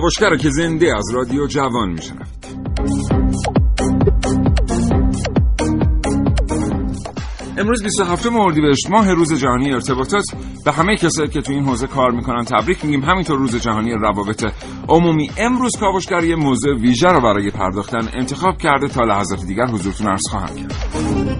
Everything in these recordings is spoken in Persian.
کاوشگر که زنده از رادیو جوان میشنوید امروز 27 اردیبهشت ماه روز جهانی ارتباطات به همه کسایی که تو این حوزه کار می‌کنن تبریک میگیم. همینطور روز جهانی روابط عمومی. امروز کاوشگر یه موضوع ویژه رو برای پرداختن انتخاب کرده تا لحظات دیگر حضورتون عرض خواهم کرد.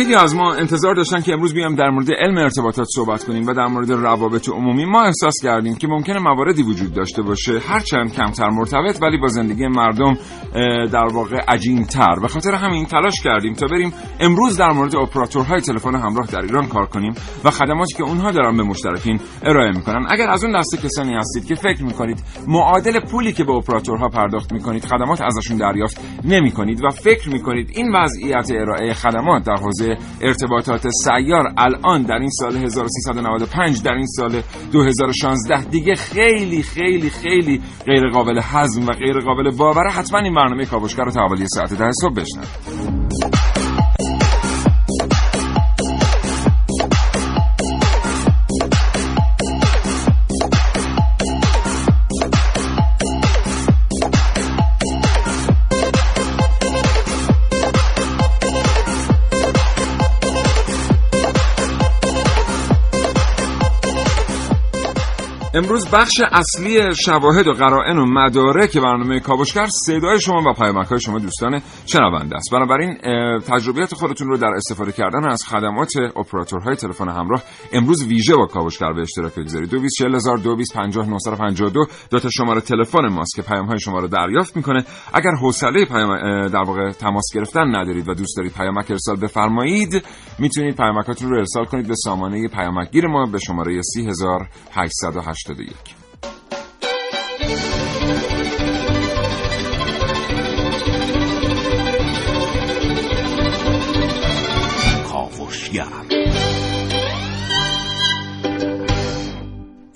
خیلی از ما انتظار داشتن که امروز بیام در مورد علم ارتباطات صحبت کنیم و در مورد روابط عمومی. ما احساس کردیم که ممکنه مواردی وجود داشته باشه هرچند کمتر مرتبط ولی با زندگی مردم در واقع عجین تر به خاطر همین تلاش کردیم تا بریم امروز در مورد اپراتورهای تلفن همراه در ایران کار کنیم و خدماتی که اونها دارن به مشترکین ارائه می‌کنن. اگر از اون دسته کسانی هستید که فکر می‌کنید معادل پولی که به اپراتورها پرداخت می‌کنید خدمات ازشون دریافت نمی‌کنید و فکر می‌کنید این وضعیت ارائه خدمات در حوزه ارتباطات سیار الان در این سال 1395 در این سال 2016 دیگه خیلی خیلی خیلی غیر قابل هضم و غیر قابل باوره. حتما این برنامه کاوشگر رو تا ساعت ده صبح بشنوید. امروز بخش اصلی شواهد و قرائن و مدارک برنامه کاوشگر صدای شما و پیامک های شما دوستان شنونده است. بنابراین تجربیات خودتون رو در استفاده کردن از خدمات اپراتورهای تلفن همراه امروز ویژه با کاوشگر به اشتراک بگذارید. 224000 دو تا شماره تلفن ماست که پیام های شما رو دریافت می‌کنه. اگر حوصله پیام در واقع تماس گرفتن ندارید و دوست دارید پیامک ارسال بفرمایید می‌تونید پیامکاتون رو ارسال کنید به سامانه پیامکگیر ما به شماره 3808 81 کاوشگر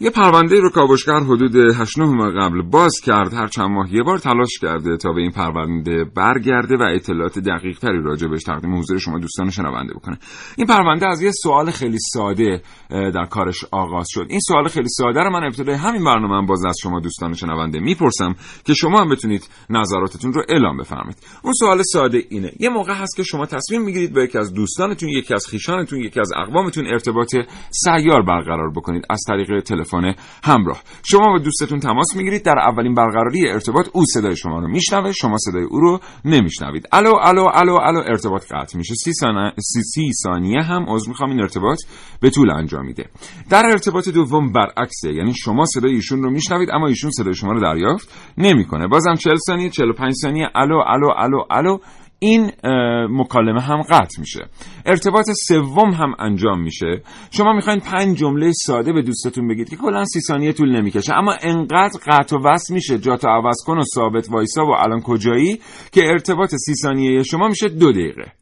یه پرونده رو کاوشگر حدود 8 ماه قبل باز کرد. هر چند ماه یه بار تلاش کرده تا به این پرونده برگرده و اطلاعات دقیق تری راجع بهش تقدیم حضور شما دوستان شنونده بکنه. این پرونده از یه سوال خیلی ساده در کارش آغاز شد. این سوال خیلی ساده رو من ابتدای همین برنامه باز از شما دوستان شنونده می‌پرسم که شما هم بتونید نظراتتون رو اعلام بفرمایید. اون سوال ساده اینه. یه موقع هست که شما تصمیم می‌گیرید با یکی از دوستانتون یکی از خیشانتون یکی از اقوامتون ارتباط سیار برقرار بکنید. از طریق تلفن همراه. شما با دوستتون تماس می‌گیرید. در اولین برقراری ارتباط او صدای شما رو میشنوه. شما صدای او رو نمیشنوید. الو الو الو الو ارتباط قطع میشه. سی, ثانیه سی, سی ثانیه هم عذر می‌خوام این ارتباط به طول انجام میده. در ارتباط دوم برعکسه. یعنی شما صدای ایشون رو میشنوید اما ایشون صدای شما رو دریافت نمی‌کنه. بازم 40 ثانیه 45 ثانیه. الو الو الو الو. این مکالمه هم قطع میشه. ارتباط سوم هم انجام میشه. شما می‌خواین پنج جمله ساده به دوستتون بگید که کلا سی ثانیه طول نمی‌کشه. اما انقدر قطع و وصل میشه جاتو عوض کن و ثابت وایسا و الان کجایی که ارتباط سی ثانیه شما میشه دو دقیقه.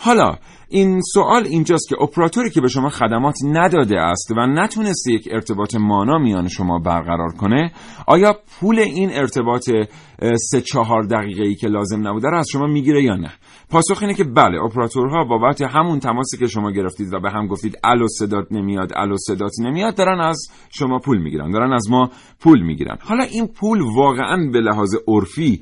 حالا این سوال اینجاست که اپراتوری که به شما خدمات نداده است و نتونسته یک ارتباط مانا میان شما برقرار کنه آیا پول این ارتباط سه چهار دقیقه ای که لازم نبوده رو از شما می‌گیره یا نه؟ پاسخ اینه که بله اپراتورها بابت همون تماسی که شما گرفتید و به هم گفتید الو صدات نمیاد الو صدات نمیاد دارن از شما پول می‌گیرن دارن از ما پول می‌گیرن. حالا این پول واقعا به لحاظ عرفی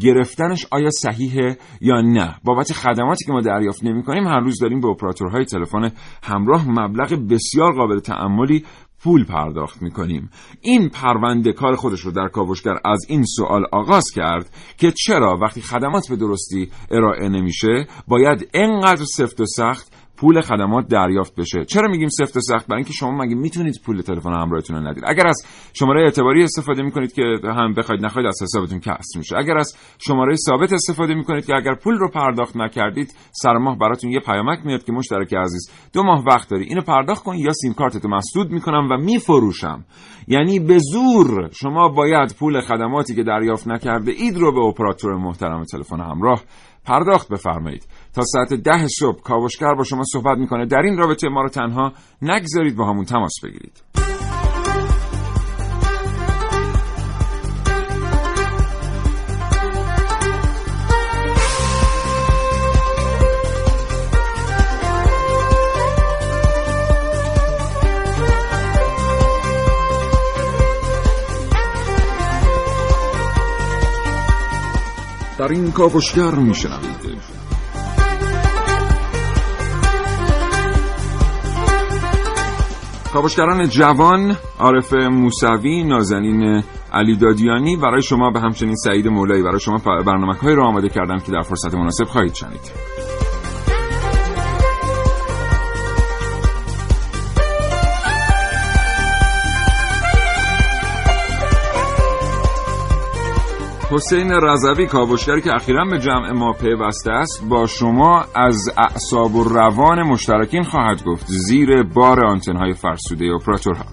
گرفتنش آیا صحیحه یا نه؟ بابت خدماتی که ما دریافت نمی‌کنیم هر روز داریم به اپراتورهای تلفن همراه مبلغ بسیار قابل تعملی پول پرداخت می‌کنیم. این پرونده کار خودش رو در کاوشگر از این سوال آغاز کرد که چرا وقتی خدمات به درستی ارائه نمیشه باید انقدر سفت و سخت پول خدمات دریافت بشه. چرا میگیم سفت و سخت؟ برای اینکه شما مگه می‌تونید پول تلفن همراهتون رو ندید. اگر از شماره اعتباری استفاده می‌کنید که هم بخواید نخواید از حسابتون کسر میشه. اگر از شماره ثابت استفاده می‌کنید که اگر پول رو پرداخت نکردید سر ماه براتون یه پیامک میاد که مشترک عزیز دو ماه وقت داری اینو پرداخت کن یا سیم کارتتو مسدود می‌کنم و میفروشم. یعنی به زور شما باید پول خدماتی که دریافت نکرده اید رو به اپراتور محترم تلفن همراه پرداخت بفرمایید. تا ساعت ده صبح کاوشگر با شما صحبت می‌کنه. در این رابطه ما رو تنها نگذارید با همون تماس بگیرید. این کاوشگر میشنوید. کاوشگران جوان عارف موسوی نازنین علی دادیانی برای شما به همچنین سعید مولایی برای شما برنامه های را آماده کردم که در فرصت مناسب خواهید شنید. حسین رضوی کاوشگری که اخیرا به جمع ما پیوسته است با شما از اعصاب و روان مشترکین خواهد گفت زیر بار آنتنهای فرسوده اپراتورها.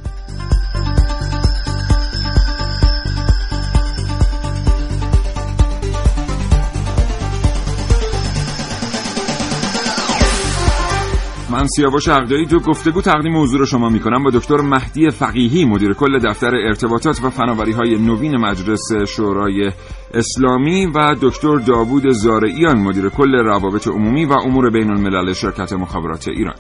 من سیاوش عقدایی تو گفتگو تقدیم رو شما می‌کنم با دکتر مهدی فقیهی مدیر کل دفتر ارتباطات و فناوری های نوین مجلس شورای اسلامی و دکتر داوود زارعیان مدیر کل روابط عمومی و امور بین الملل شرکت مخابرات ایران.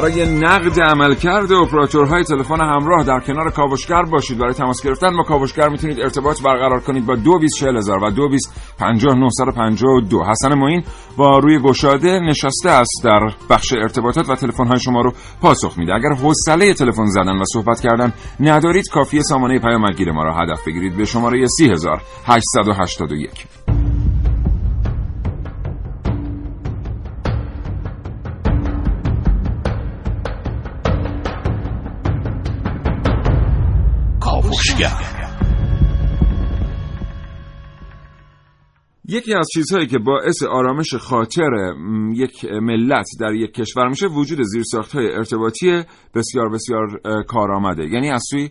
برای نقد عملکرد اپراتورهای تلفن همراه در کنار کاوشگر باشید. برای تماس گرفتن با کاوشگر می‌تونید ارتباط برقرار کنید با 224000 و 2250 حسن معین با روی گشاده نشسته است در بخش ارتباطات و تلفن‌های شما رو پاسخ میده. اگر حوصله تلفن زدن و صحبت کردن ندارید کافی سامانه پیامگیر ما را هدف بگیرید. به شماره 30881 یکی از چیزهایی که باعث آرامش خاطر یک ملت در یک کشور میشه وجود زیرساختهای ارتباطی بسیار بسیار کارآمده. یعنی از سوی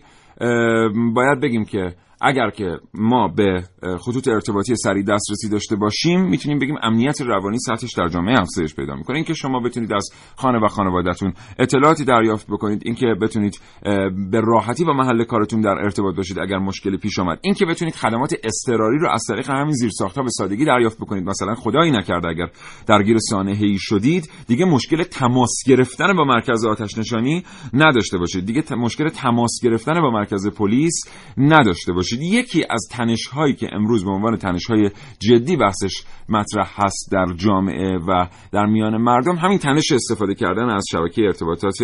باید بگیم که اگر که ما به خطوط ارتباطی سریع دسترسی داشته باشیم می‌تونیم بگیم امنیت روانی سطحش در جامعه افزایش پیدا می‌کنه. اینکه شما بتونید از خانه و خانوادهتون اطلاعاتی دریافت بکنید اینکه بتونید به راحتی با محل کارتون در ارتباط باشید اگر مشکلی پیش آمد. اینکه بتونید خدمات اضطراری رو از طریق همین زیرساختها به سادگی دریافت بکنید. مثلا خدایی نکرده اگر درگیر سانحه‌ای شدید دیگه مشکل تماس گرفتن با مرکز آتش نشانی نداشته باشید. دیگه مشکل تماس گرفتن با مرکز پلیس نداشته باشید. یکی از تنش هایی که امروز به عنوان تنش های جدی بحثش مطرح هست در جامعه و در میان مردم همین تنش استفاده کردن از شبکه ارتباطات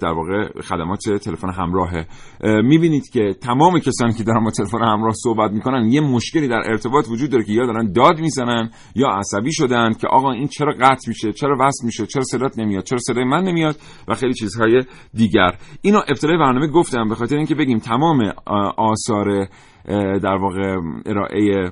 در واقع خدمات تلفن همراهه. می‌بینید که تمام کسانی که دارن با تلفن همراه صحبت می‌کنن یه مشکلی در ارتباط وجود داره که یا دارن داد می‌زنن یا عصبی شدن که آقا این چرا قطع میشه چرا وصل میشه چرا صدات نمیاد چرا صدای من نمیاد و خیلی چیزهای دیگر. اینو ابتدای برنامه گفتم به خاطر اینکه بگیم تمام آثار در واقع ارائه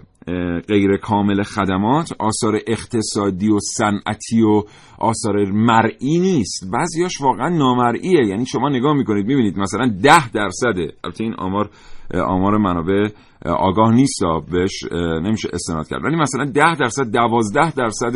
غیر کامل خدمات آثار اقتصادی و صنعتی و آثار مرئی نیست. بعضیاش واقعا نامرئیه. یعنی شما نگاه می‌کنید می‌بینید مثلا ده درصده. البته این آمار آمار منابع آگاه نیست بهش نمیشه استناد کرد. ولی مثلا 10 درصد 12 درصد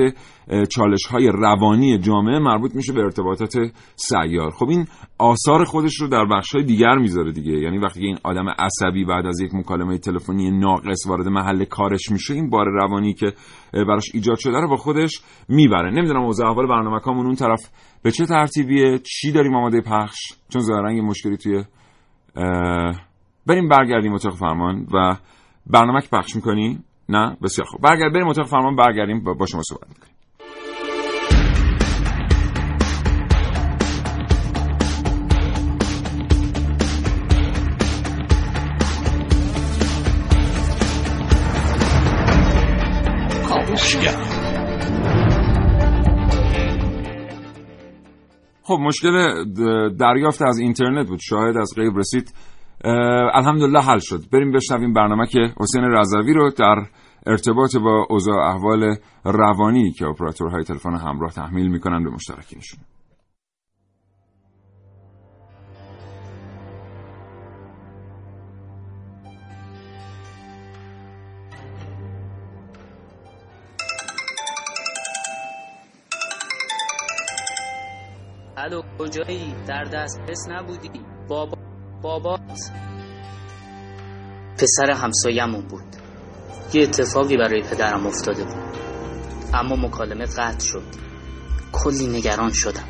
چالش های روانی جامعه مربوط میشه به ارتباطات سیار. خب این آثار خودش رو در بخش های دیگر می‌ذاره دیگه. یعنی وقتی این آدم عصبی بعد از یک مکالمه تلفنی ناقص وارد محل کارش میشه این بار روانی که براش ایجاد شده رو با خودش می‌بره. نمی‌دونم اوضاع احوال برنامه‌کامون اون طرف به چه ترتیبیه؟ چی داریم آماده پخش؟ چون ظاهرا یه مشکلی توی بریم برگردیم اتاق فرمان و برنامه پخش می‌کنی؟ نه؟ بسیار خوب. برگرد بریم اتاق فرمان برگردیم با شما صحبت می‌کنیم. خب مشکل دریافت از اینترنت بود. شاید از غیب رسید. الحمدلله حل شد. بریم بشنویم برنامه که حسین رضوی رو در ارتباط با اوضاع احوال روانی که اپراتورهای تلفن همراه تحمیل می‌کنن به مشترکینشون. الو کجایی؟ در دسترس نبودی؟ بابا بابات پسر همسایمون بود. یه اتفاقی برای پدرم افتاده بود. اما مکالمه قطع شد. کلی نگران شدم.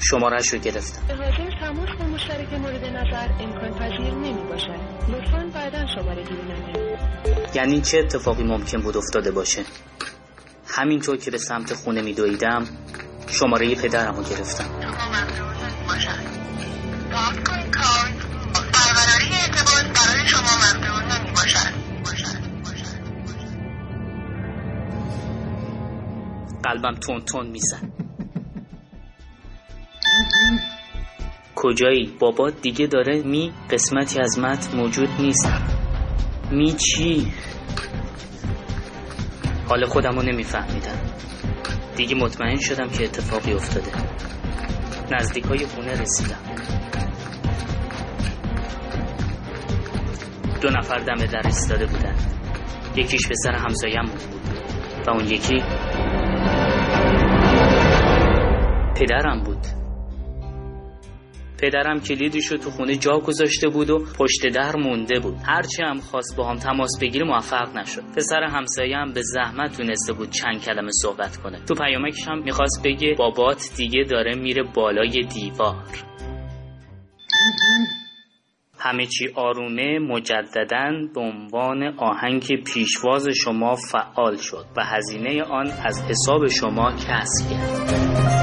شمارش رو گرفتم. به حاضر تماس با مشترک مورد نظر امکان پذیر نمی باشد لطفا بعدا شماره یعنی چه اتفاقی ممکن بود افتاده باشه؟ همینطور که به سمت خونه می دویدم شماره پدرم رو گرفتم. قلبم تون تون میزن. کجایی؟ بابا دیگه داره می قسمتی از مت موجود نیست. می چی؟ حال خودم رو نمیفهمیدم. دیگه مطمئن شدم که اتفاقی افتاده. نزدیک های خونه رسیدم. دو نفر دم در ایستاده بودن. یکیش به سر همسایم بود. و اون یکی پدرم بود. پدرم کلیدش رو تو خونه جا گذاشته بود و پشت در مونده بود. هرچی هم خواست با هم تماس بگیره موفق نشد. پسر همسایه به زحمت تونسته بود چند کلمه صحبت کنه. تو پیامکش هم می‌خواست بگه بابات دیگه داره میره بالای دیوار. همه چی آرومه مجددا به عنوان آهنگ پیشواز شما فعال شد و هزینه آن از حساب شما کسب کرد.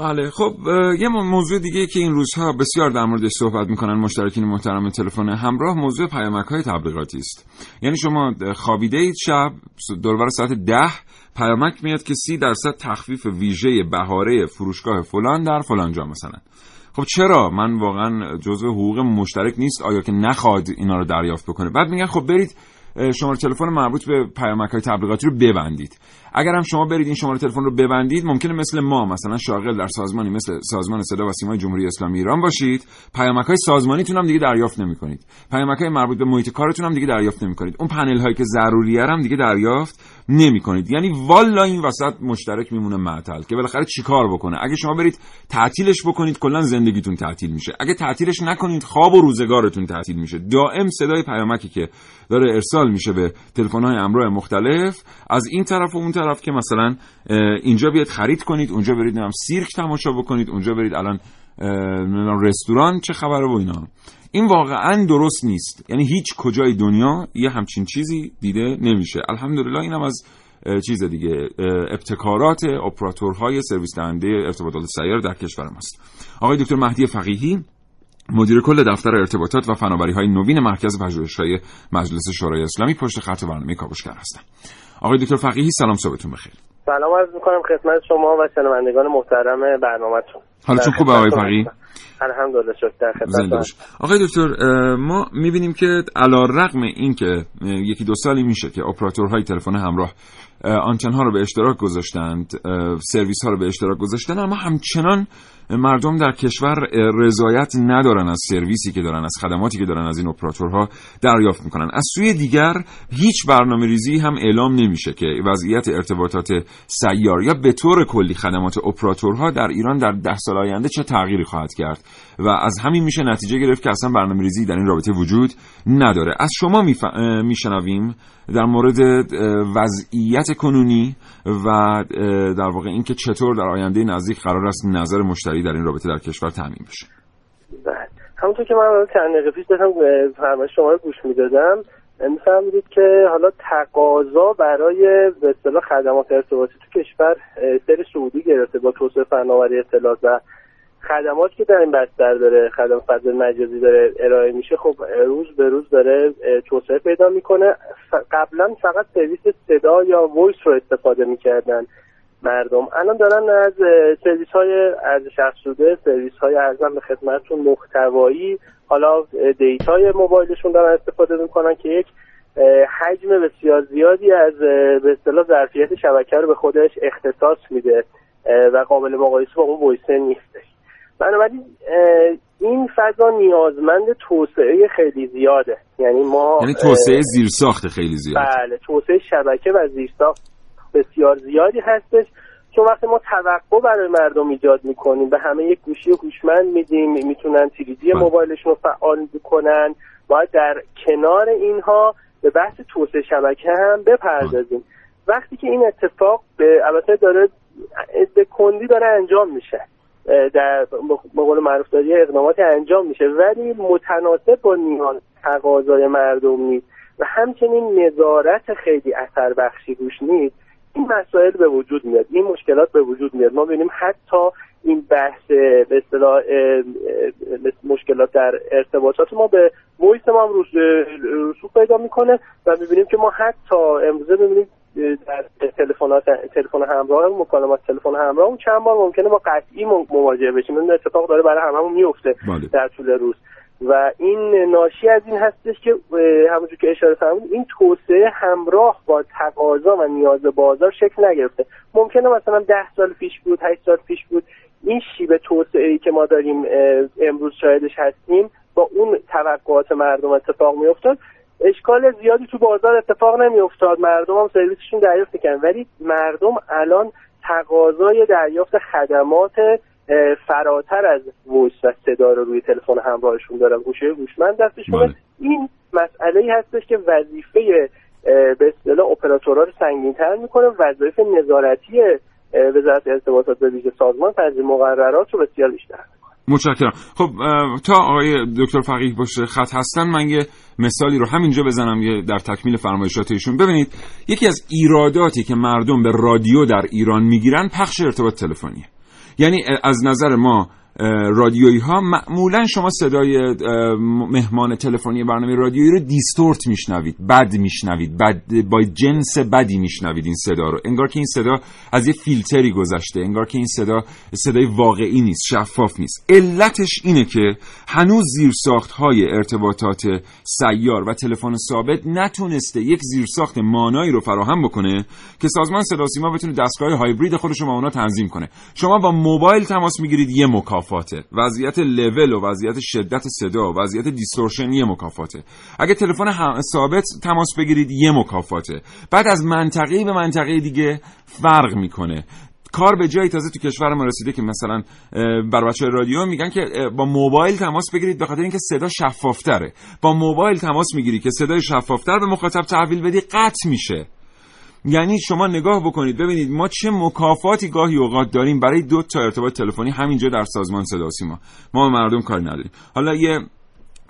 بله خب یه موضوع دیگه که این روزها بسیار در موردش صحبت می‌کنن مشترکین محترم تلفن همراه موضوع پیامک های تبلیغاتی است. یعنی شما خوابیده اید شب دوربر ساعت ده پیامک میاد که سی درصد تخفیف ویژه بهاره فروشگاه فلان در فلان جا مثلا. خب چرا؟ من واقعا جزء حقوق مشترک نیست آیا که نخواد اینا رو دریافت بکنه؟ بعد میگن خب برید شماره تلفن مربوط به پیامک های تبلیغاتی رو ببندید. اگر هم شما برید این شماره تلفن رو ببندید ممکنه مثل ما مثلا شاغل در سازمانی مثل سازمان صدا و سیمای جمهوری اسلامی ایران باشید. پیامک های سازمانیتون هم دیگه دریافت نمی کنید پیامک های مربوط به محیط کارتون هم دیگه دریافت نمی کنید اون پنل هایی که ضروریه هم دیگه دریافت نمی کنید یعنی والا این وسط مشترک میمونه معطل که بالاخره چیکار بکنه؟ اگه شما برید تعطیلش بکنید کلا زندگیتون تعطیل میشه. اگه تعطیلش نکنید خواب و روزگارتون تعطیل میشه. دائم صدای پیامکی که داره ارسال میشه به تلفن های همراه مختلف از این طرف و اون طرف که مثلا اینجا بیاد خرید کنید اونجا برید نمی‌دونم سیرک تماشا بکنید اونجا برید الان رستوران چه خبره و اینا. این واقعا درست نیست. یعنی هیچ کجای دنیا یه همچین چیزی دیده نمیشه. الحمدلله اینم از چیز دیگه ابتکارات اپراتورهای سرویس دهنده ارتباطات سیار در کشور ماست آقای دکتر مهدی فقیهی مدیر کل دفتر ارتباطات و فناوری های نوین مرکز پژوهش‌های مجلس شورای اسلامی پشت خط برنامه کاوشگر هستم. آقای دکتر فقیهی سلام صبحتون بخیر. سلام عرض می‌کنم خدمت شما و شنوندگان محترم برنامه‌تون. حالتون خوبه آقای فقیهی الحمدلله شکر. خدمت آقای دکتر ما می‌بینیم که علا رقم این که یکی دو سالی میشه که اپراتورهای تلفن همراه آنتن ها رو به اشتراک گذاشتند سرویس ها رو به اشتراک گذاشتن اما همچنان مردم در کشور رضایت ندارن از سرویسی که دارن از خدماتی که دارن از این اپراتورها دریافت می‌کنن. از سوی دیگر هیچ برنامه ریزی هم اعلام نمیشه که وضعیت ارتباطات سیار یا به طور کلی خدمات اپراتورها در ایران در ده سال آینده چه تغییری خواهد کرد. و از همین میشه نتیجه گرفت که اصلا برنامه ریزی در این رابطه وجود نداره. از شما میشنویم در مورد وضعیت کنونی و در واقع اینکه چطور در آینده نزدیک قرار است نظر مشتری در این رابطه در کشور تعمین بشه. بله. همونطور که من چند دقیقه پیش داشتم فرمایش شما رو گوش می‌دادم می‌فهمید که حالا تقاضا برای به اصطلاح خدمات ارتباطی تو کشور سر سعودی گرفته با توسعه فناوری اطلاعات و خدماتی که در این بستر داره خدمات فضای مجازی داره ارائه میشه خب روز به روز داره توسعه پیدا می‌کنه. قبلا فقط سرویس صدا یا voice رو استفاده می‌کردن مردم. الان دارن از سرویس های ارزش افزوده سرویس های عرضم به خدمتتون محتوایی حالا data ی موبایلشون دارن استفاده می‌کنن که یک حجم بسیار زیادی از به اصطلاح ظرفیت شبکه رو به خودش اختصاص میده و قابل مقایسه با اون voice ه نیستش. بنابراین این فضا نیازمند توسعه خیلی زیاده. یعنی ما یعنی توسعه زیرساخت خیلی زیاد. بله توسعه شبکه و زیرساخت بسیار زیادی هستش. چون وقتی ما توقع برای مردم ایجاد می‌کنیم به همه یک گوشی هوشمند میدیم می‌تونن تیریدی بله. موبایلشون رو فعال بکنن باید در کنار اینها به بحث توسعه شبکه هم بپردازیم. وقتی که این اتفاق به البته داره به کندی داره انجام میشه. در به قول معروف داری اقداماتی انجام میشه. ولی متناسب با نیاز تقاضای مردم نیست. و همچنین نظارت خیلی اثر بخشی روش نیست. این مسائل به وجود میاد. این مشکلات به وجود میاد. ما ببینیم حتی این بحث به اصطلاح مشکلات در ارتباطات ما به وایس ما هم رسوخ پیدا می‌کنه و می‌بینیم که ما حتی امروزه ببینیم در تلفنات تلفن همراه مکالمات تلفن همراه اون چند بار ممکنه با قطعی مواجه بشیم. این اتفاق داره برای هممون میفته بله. در طول روز. و این ناشی از این هستش که همونجور که اشاره فرمودید این توسعه همراه با تقاضا و نیاز بازار شکل نگرفته. ممکنه مثلا ده سال پیش بود هشت سال پیش بود. این شیب توسعه ای که ما داریم امروز شاهدش هستیم با اون توقعات مردم اتفاق میافتاد. اشکال زیادی تو بازار اتفاق نمیافتاد. مردم هم سرویسشون دریافت می‌کنن ولی مردم الان تقاضای دریافت خدمات فراتر از voice و صدا رو روی تلفن همراهشون دارن. گوشی هوشمند دستشونه بله. این مسئله ای هستش که وظیفه به اصطلاح اپراتورها رو سنگین‌تر می‌کنه. وظایف نظارتی وزارت ارتباطات به ویژه سازمان تنظیم مقررات رو بسیار بیشتر. متشکرم. خب تا آقای دکتر فقیه باشه خط هستن من یه مثالی رو همینجا بزنم یه در تکمیل فرمایشات ایشون. ببینید یکی از ایراداتی که مردم به رادیو در ایران می‌گیرن پخش ارتباط تلفنیه. یعنی از نظر ما رادیویی ها معمولا شما صدای مهمان تلفنی برنامه رادیویی رو دیستورت میشنوید بد میشنوید بد با جنس بدی میشنوید این صدا رو. انگار که این صدا از یه فیلتری گذشته انگار که این صدا صدای واقعی نیست شفاف نیست. علتش اینه که هنوز زیرساخت های ارتباطات سیار و تلفن ثابت نتونسته یک زیرساخت مانایی رو فراهم بکنه که سازمان صدا سیما بتونه دستگاه هایبرید خودش رو با اونا تنظیم کنه. شما با موبایل تماس می‌گیرید یه مکافات. مکافاته. وضعیت لول و وضعیت شدت صدا و وضعیت دیستورشن یه مکافاته. اگه تلفن ثابت تماس بگیرید یه مکافاته. بعد از منطقه به منطقه دیگه فرق می‌کنه. کار به جایی تازه تو کشور ما رسیده که مثلا بر بچه رادیو میگن که با موبایل تماس بگیرید به خاطر اینکه صدا شفافتره. با موبایل تماس می‌گیری که صدای شفافتر به مخاطب تحویل بدی قطع میشه. یعنی شما نگاه بکنید ببینید ما چه مکافاتی گاهی اوقات داریم برای دو تا ارتباط تلفنی همینجا در سازمان صدا سیما. ما مردم کاری نداریم. حالا یه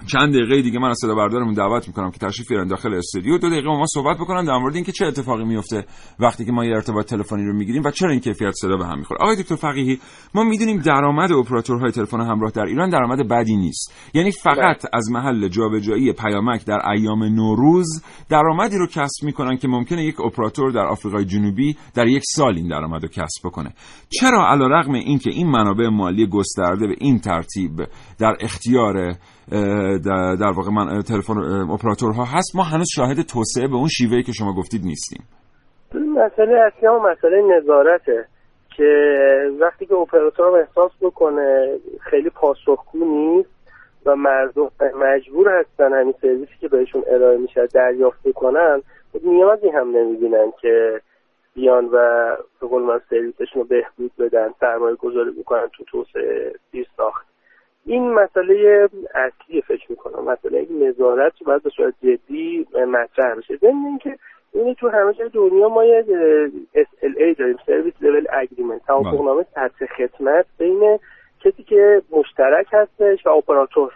چند دقیقه دیگه من از صدا بردارمون دعوت می‌کنم که تشریف بیارن داخل استودیو. دو دقیقه ما صحبت بکنن در مورد اینکه چه اتفاقی میفته وقتی که ما یه ارتباط تلفنی رو می‌گیریم و چرا این کیفیت صدا به هم می‌خوره. آقای دکتر فقیهی ما می‌دونیم درآمد اپراتورهای تلفن همراه در ایران درآمد بدی نیست. یعنی فقط از محل جابجایی پیامک در ایام نوروز درآمدی رو کسب می‌کنن که ممکنه یک اپراتور در آفریقای جنوبی در یک سال این درآمد رو کسب بکنه. چرا علیرغم اینکه این منابع مالی گسترده به این ترتیب در اختیار در واقع من تلفن اپراتورها هست. ما هنوز شاهد توسعه به اون شیوهی که شما گفتید نیستیم. مسئله اصلی هم مسئله نظارته که وقتی که اپراتور احساس بکنه خیلی پاسخگو نیست و مردم مجبور هستن همین سرویسی که بهشون ارائه میشه دریافت کنن نیازی هم نمی‌بینن که بیان و به قول من سرویسشون رو بهبود بدن سرمایه گذاری بکنن تو توسعه زیر ساخت این مسئله اصلی فکر می‌کنم مسئله نظارت باید به صورت جدی مطرح بشه. ضمن اینکه این تو همه جای دنیا ما یه SLA داریم سرویس لول اگریمنت توافقنامه سطح خدمت بین کسی که مشترک هستش و اپراتور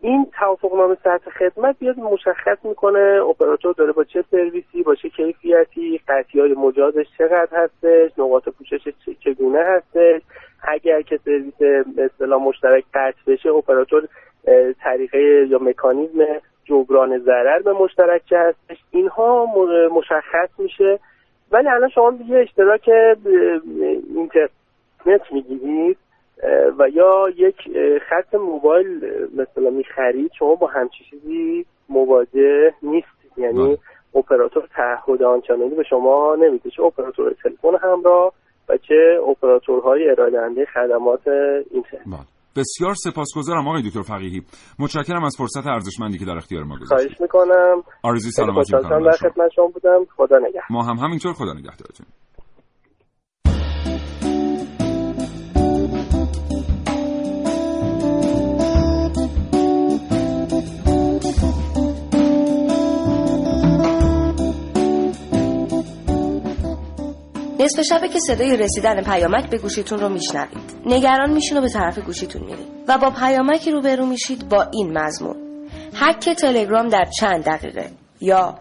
این توافقنامه سطح خدمت بیاد مشخص می‌کنه اپراتور داره با چه سرویسی با چه کیفیتی قطعی های مجازش چقدر هستش نقاط پوشش چگونه هستش. اگر که سرویس اصطلاح مشترک قطع بشه اپراتور طریقه یا مکانیزم جبران ضرر به مشترک که هستش؟ اینها مشخص میشه. ولی الان شما یه اشتراک اینترنت می‌گیرید. و یا یک خط موبایل مثلا می‌خرید شما با همچی چیزی مواجه نیستید. یعنی بله. اپراتور تعهد آنچنانی به شما نمیده. چه اپراتور تلفن همراه و چه اپراتورهای ارائه خدمات اینترنت. بله. بسیار سپاسگزارم آقای دکتر فقیهی. متشکرم از فرصت ارزشمندی که در اختیار ما گذاشتید. خواهش می‌کنم. آرزوی سلامتی. می‌کنم در خدمت شما بودم. خدا نگهدار. ما هم همینطور خدا نگهدارتون. نصف شبه که صدای رسیدن پیامک به گوشیتون رو میشنوید. نگران میشین و به طرف گوشیتون میرید. و با پیامکی روبرو میشید با این مضمون. حک تلگرام در چند دقیقه یا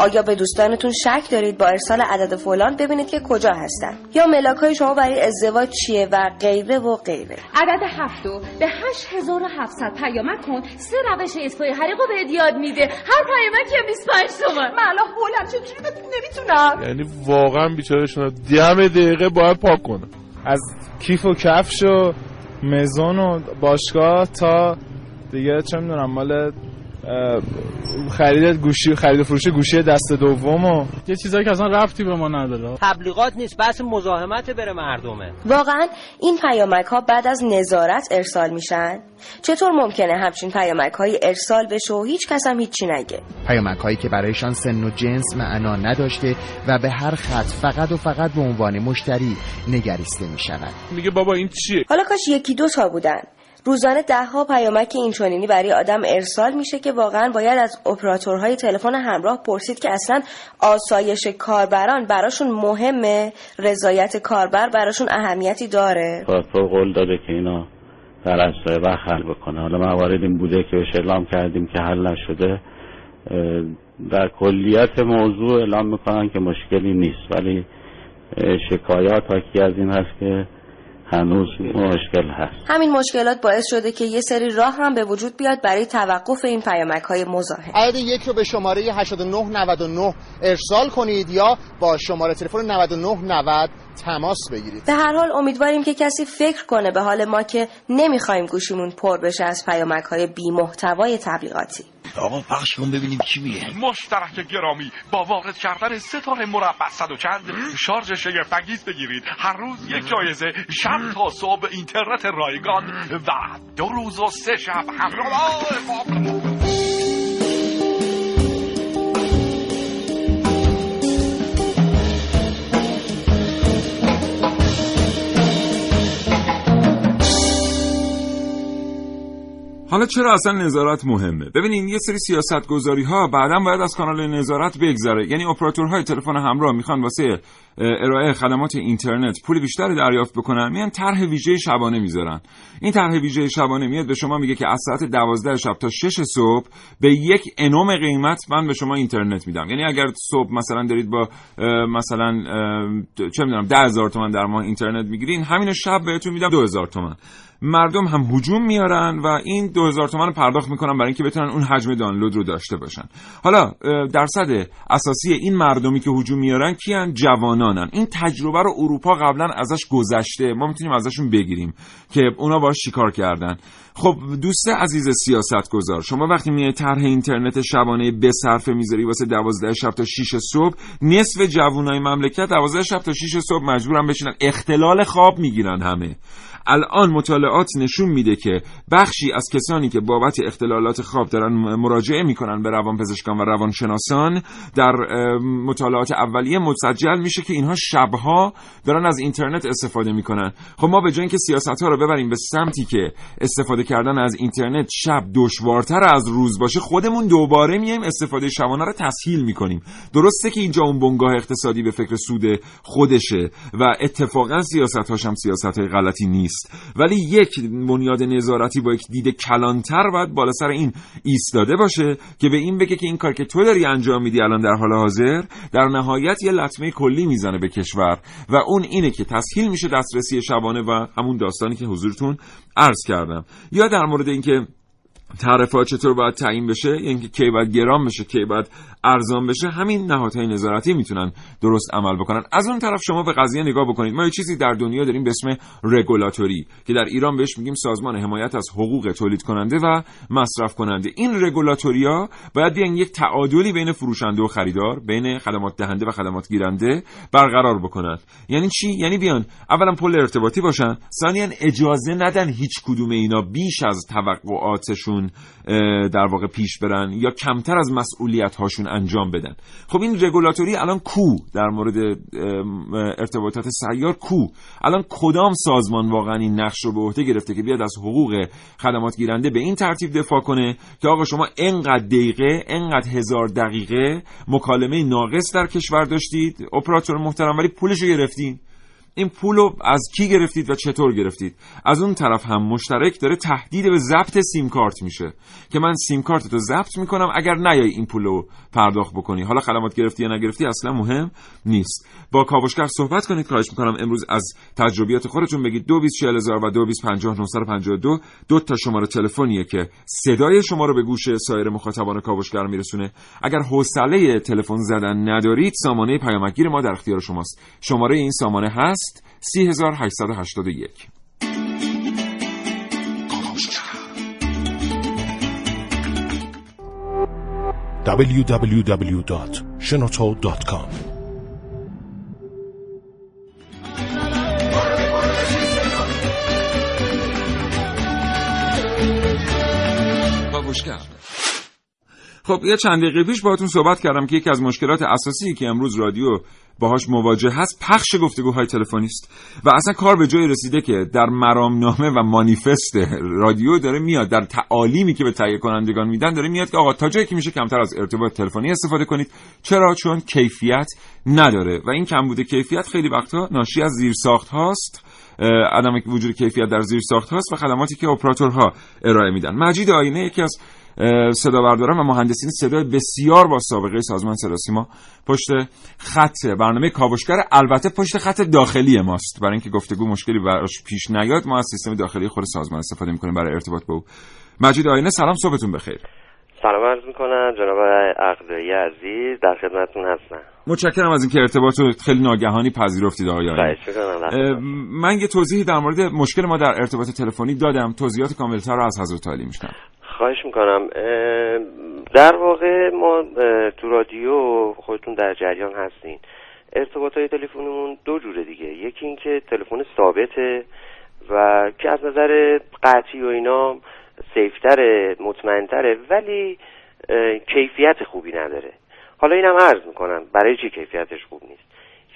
آیا به دوستانتون شک دارید با ارسال عدد فلان؟ ببینید که کجا هستن. یا ملاک های شما برای ازدواج چیه و غیره و غیره. عدد هفتو به 8700 پیامک کن. سه روش اسپای حریقو به یاد میده. هر پیامک یه 25 تومن. من الان هولم. چطوری نمی‌تونم؟ یعنی واقعا بیچاره شما دم دقیقه باید پاک کنم. از کیف و کفش و مزون و باشگاه تا دیگه چه می‌دونم مال خرید گوشی خرید فروش گوشی دست دوم و یه چیزایی که اصلا رفتی به ما نداره. تبلیغات نیست بس مزاحمت بره مردمه واقعا این پیامک ها بعد از نظارت ارسال میشن؟ چطور ممکنه همچین پیامک های ارسال بشه و هیچ کس هم هیچی نگه؟ پیامک هایی که برایشان سن و جنس معنا نداشته و به هر خط فقط و فقط به عنوان مشتری نگریسته می‌شوند. میگه بابا این چیه؟ حالا کاش یکی دو تا بودن. روزانه دهها پیامک اینچنینی برای آدم ارسال میشه که واقعا باید از اپراتورهای تلفن همراه پرسید که اصلا آسایش کاربران براشون مهمه؟ رضایت کاربر براشون اهمیتی داره؟ پاسپورت قول داده که اینا در اسرع وقت حل بکنه. حالا موارد این بوده که بهش اعلام کردیم که حل نشده. در کلیت موضوع اعلام می‌کنن که مشکلی نیست. ولی شکایات حاکی از این هست که هنوز مشکل هست. همین مشکلات باعث شده که یه سری راه هم به وجود بیاد برای توقف این پیامک های مزاحم. عدد یک رو به شماره 8999 ارسال کنید یا با شماره تلفن 9990 تماس بگیرید. به هر حال امیدواریم که کسی فکر کنه به حال ما که نمی‌خوایم گوشیمون پر بشه از پیامک های بی محتوای تبلیغاتی. آقا پخش کن ببینیم چی میگه. مشترک گرامی با وارد کردن تا مربع صد و چند شارژ شگفتانگیز بگیرید. هر روز یک جایزه شب تا صبح اینترنت رایگان و دو روز و سه شب همراه. حالا چرا اصلا نظارت مهمه؟ ببینین یه سری سیاست گذاری ها بعدا باید از کانال نظارت بگذره. یعنی اپراتورهای تلفن همراه می‌خوان واسه ارائه خدمات اینترنت. پول بیشتری دریافت بکنن. میان طرح ویژه شبانه می‌ذارن. این طرح ویژه شبانه میاد به شما میگه که از ساعت 12 شب تا 6 صبح به یک انوم قیمت من به شما اینترنت میدم. یعنی اگر صبح مثلا دارید با مثلا چه می‌دونم 10000 تومان در ماه اینترنت می‌گیرین همین شب بهتون میدم 2000 تومان. مردم هم هجوم میارن و این 2000 تومان رو پرداخت می‌کنن برای اینکه بتونن اون حجم دانلود رو داشته باشن. حالا درصد اساسی این مردمی که هجوم میارن کیان؟ جوانانن این تجربه رو اروپا قبلا ازش گذشته. ما می‌تونیم ازشون بگیریم که اونا باش چیکار کردن. خب دوست عزیز سیاست گذار شما وقتی میای طرح اینترنت شبانه به صرفه می‌ذاری واسه 12 شب تا 6 صبح نصف جوانای مملکت 12 شب تا 6 صبح مجبورن بشینن. اختلال خواب می‌گیرن همه. الان مطالعات نشون میده که بخشی از کسانی که بابت اختلالات خواب دارن مراجعه می‌کنن به روانپزشکان و روانشناسان در مطالعات اولیه مسجل میشه که اینها شبها دارن از اینترنت استفاده می‌کنن. خب ما به جای اینکه سیاست ها رو ببریم به سمتی که استفاده کردن از اینترنت شب دشوارتر از روز باشه خودمون دوباره میایم استفاده شبانه رو تسهیل می‌کنیم. درسته که اینجا اون بنگاه اقتصادی به فکر سود خودشه و اتفاقا سیاست هاشم سیاست های غلطی نیست. ولی یک بنیاد نظارتی با یک دید کلانتر باید بالا سر این ایستاده باشه که به این بگه که این کار که تو داری انجام میدی الان در حال حاضر در نهایت یه لطمه کلی می‌زنه به کشور. و اون اینه که تسهیل میشه دسترسی شبانه و همون داستانی که حضورتون عرض کردم. یا در مورد اینکه تعرفه چطور باید تعیین بشه یعنی که کی باید گرام بشه کی باید ارزان بشه همین نهادهای نظارتی می‌تونن درست عمل بکنن. از اون طرف شما به قضیه نگاه بکنید. ما یه چیزی در دنیا داریم به اسم رگولاتوری که در ایران بهش میگیم سازمان حمایت از حقوق تولید کننده و مصرف کننده این رگولاتوریا باید بیان یک تعادلی بین فروشنده و خریدار بین خدمات دهنده و خدمات گیرنده برقرار بکنن. یعنی چی؟ یعنی بیان اولا پل ارتباطی باشن ثانیا اجازه ندن هیچ کدوم اینا بیش از توقعاتشون در واقع پیش برن یا کمتر از مسئولیت هاشون انجام بدن. خب این رگولاتوری الان کو در مورد ارتباطات سیار کو. الان کدام سازمان واقعا این نقش رو به عهده گرفته که بیاد از حقوق خدمات گیرنده به این ترتیب دفاع کنه که آقا شما انقدر دقیقه انقدر هزار دقیقه مکالمه ناقص در کشور داشتید؟ اپراتور محترم ولی پولش رو گرفتین. این پول رو از کی گرفتید و چطور گرفتید؟ از اون طرف هم مشترک داره تهدید به ضبط سیم کارت میشه. که من سیم کارت رو ضبط می‌کنم اگر نیای این پول رو پرداخت بکنی. حالا خدمات گرفتی یا نگرفتی اصلا مهم نیست. با کاوشگر صحبت کنید. خواهش می‌کنم امروز از تجربیات خودتون بگید. 224000 و 2250 دو. تا شماره تلفنیه که صدای شما رو به گوش سایر مخاطبان کاوشگر میرسونه. اگر حوصله تلفن زدن ندارید سامانه پیامکگیر ما در اختیار شماست. شماره این سامانه هست 3881 www.shenoto.com خب یه چند دقیقه پیش باهاتون صحبت کردم که یکی از مشکلات اساسی که امروز رادیو باهاش مواجه هست پخش گفتگوهای تلفنی است. و اصلا کار به جای رسیده که در مرامنامه و مانیفست رادیو داره میاد در تعالیمی که به تهیه کنندگان میدن داره میاد که آقا تا جایی که میشه کمتر از ارتباط تلفنی استفاده کنید. چرا؟ چون کیفیت نداره. و این کمبود کیفیت خیلی وقتا ناشی از زیرساخت هاست. عدم وجود کیفیت در زیرساخت هاست و خدماتی که اپراتورها ارائه میدن. مجید آینه یکی از صدا برداران و مهندسین صدای بسیار با سابقه سازمان صدا سیما پشت خط برنامه کاوشگر البته پشت خط داخلی ماست. برای اینکه گفتگو مشکلی براش پیش نیاد ما از سیستم داخلی خود سازمان استفاده می‌کنیم برای ارتباط با او. مجید آینه سلام صبحتون بخیر. سلام عرض می‌کنم جناب عقدایی عزیز در خدمتتون هستم. متشکرم از اینکه ارتباط رو خیلی ناگهانی پذیرفتید آقای من یه توضیحی در مورد مشکل ما در ارتباط تلفنی دادم. توضیحات کاملتر رو از حضرت عالی میشنم خواهش می‌کنم. در واقع ما تو رادیو خودتون در جریان هستین. ارتباط های تلفنمون دو جوره دیگه. یکی اینکه تلفن ثابته و که از نظر قطعی و اینا سیفتره مطمئنتره ولی کیفیت خوبی نداره. حالا اینم عرض می‌کنم برای چی کیفیتش خوب نیست؟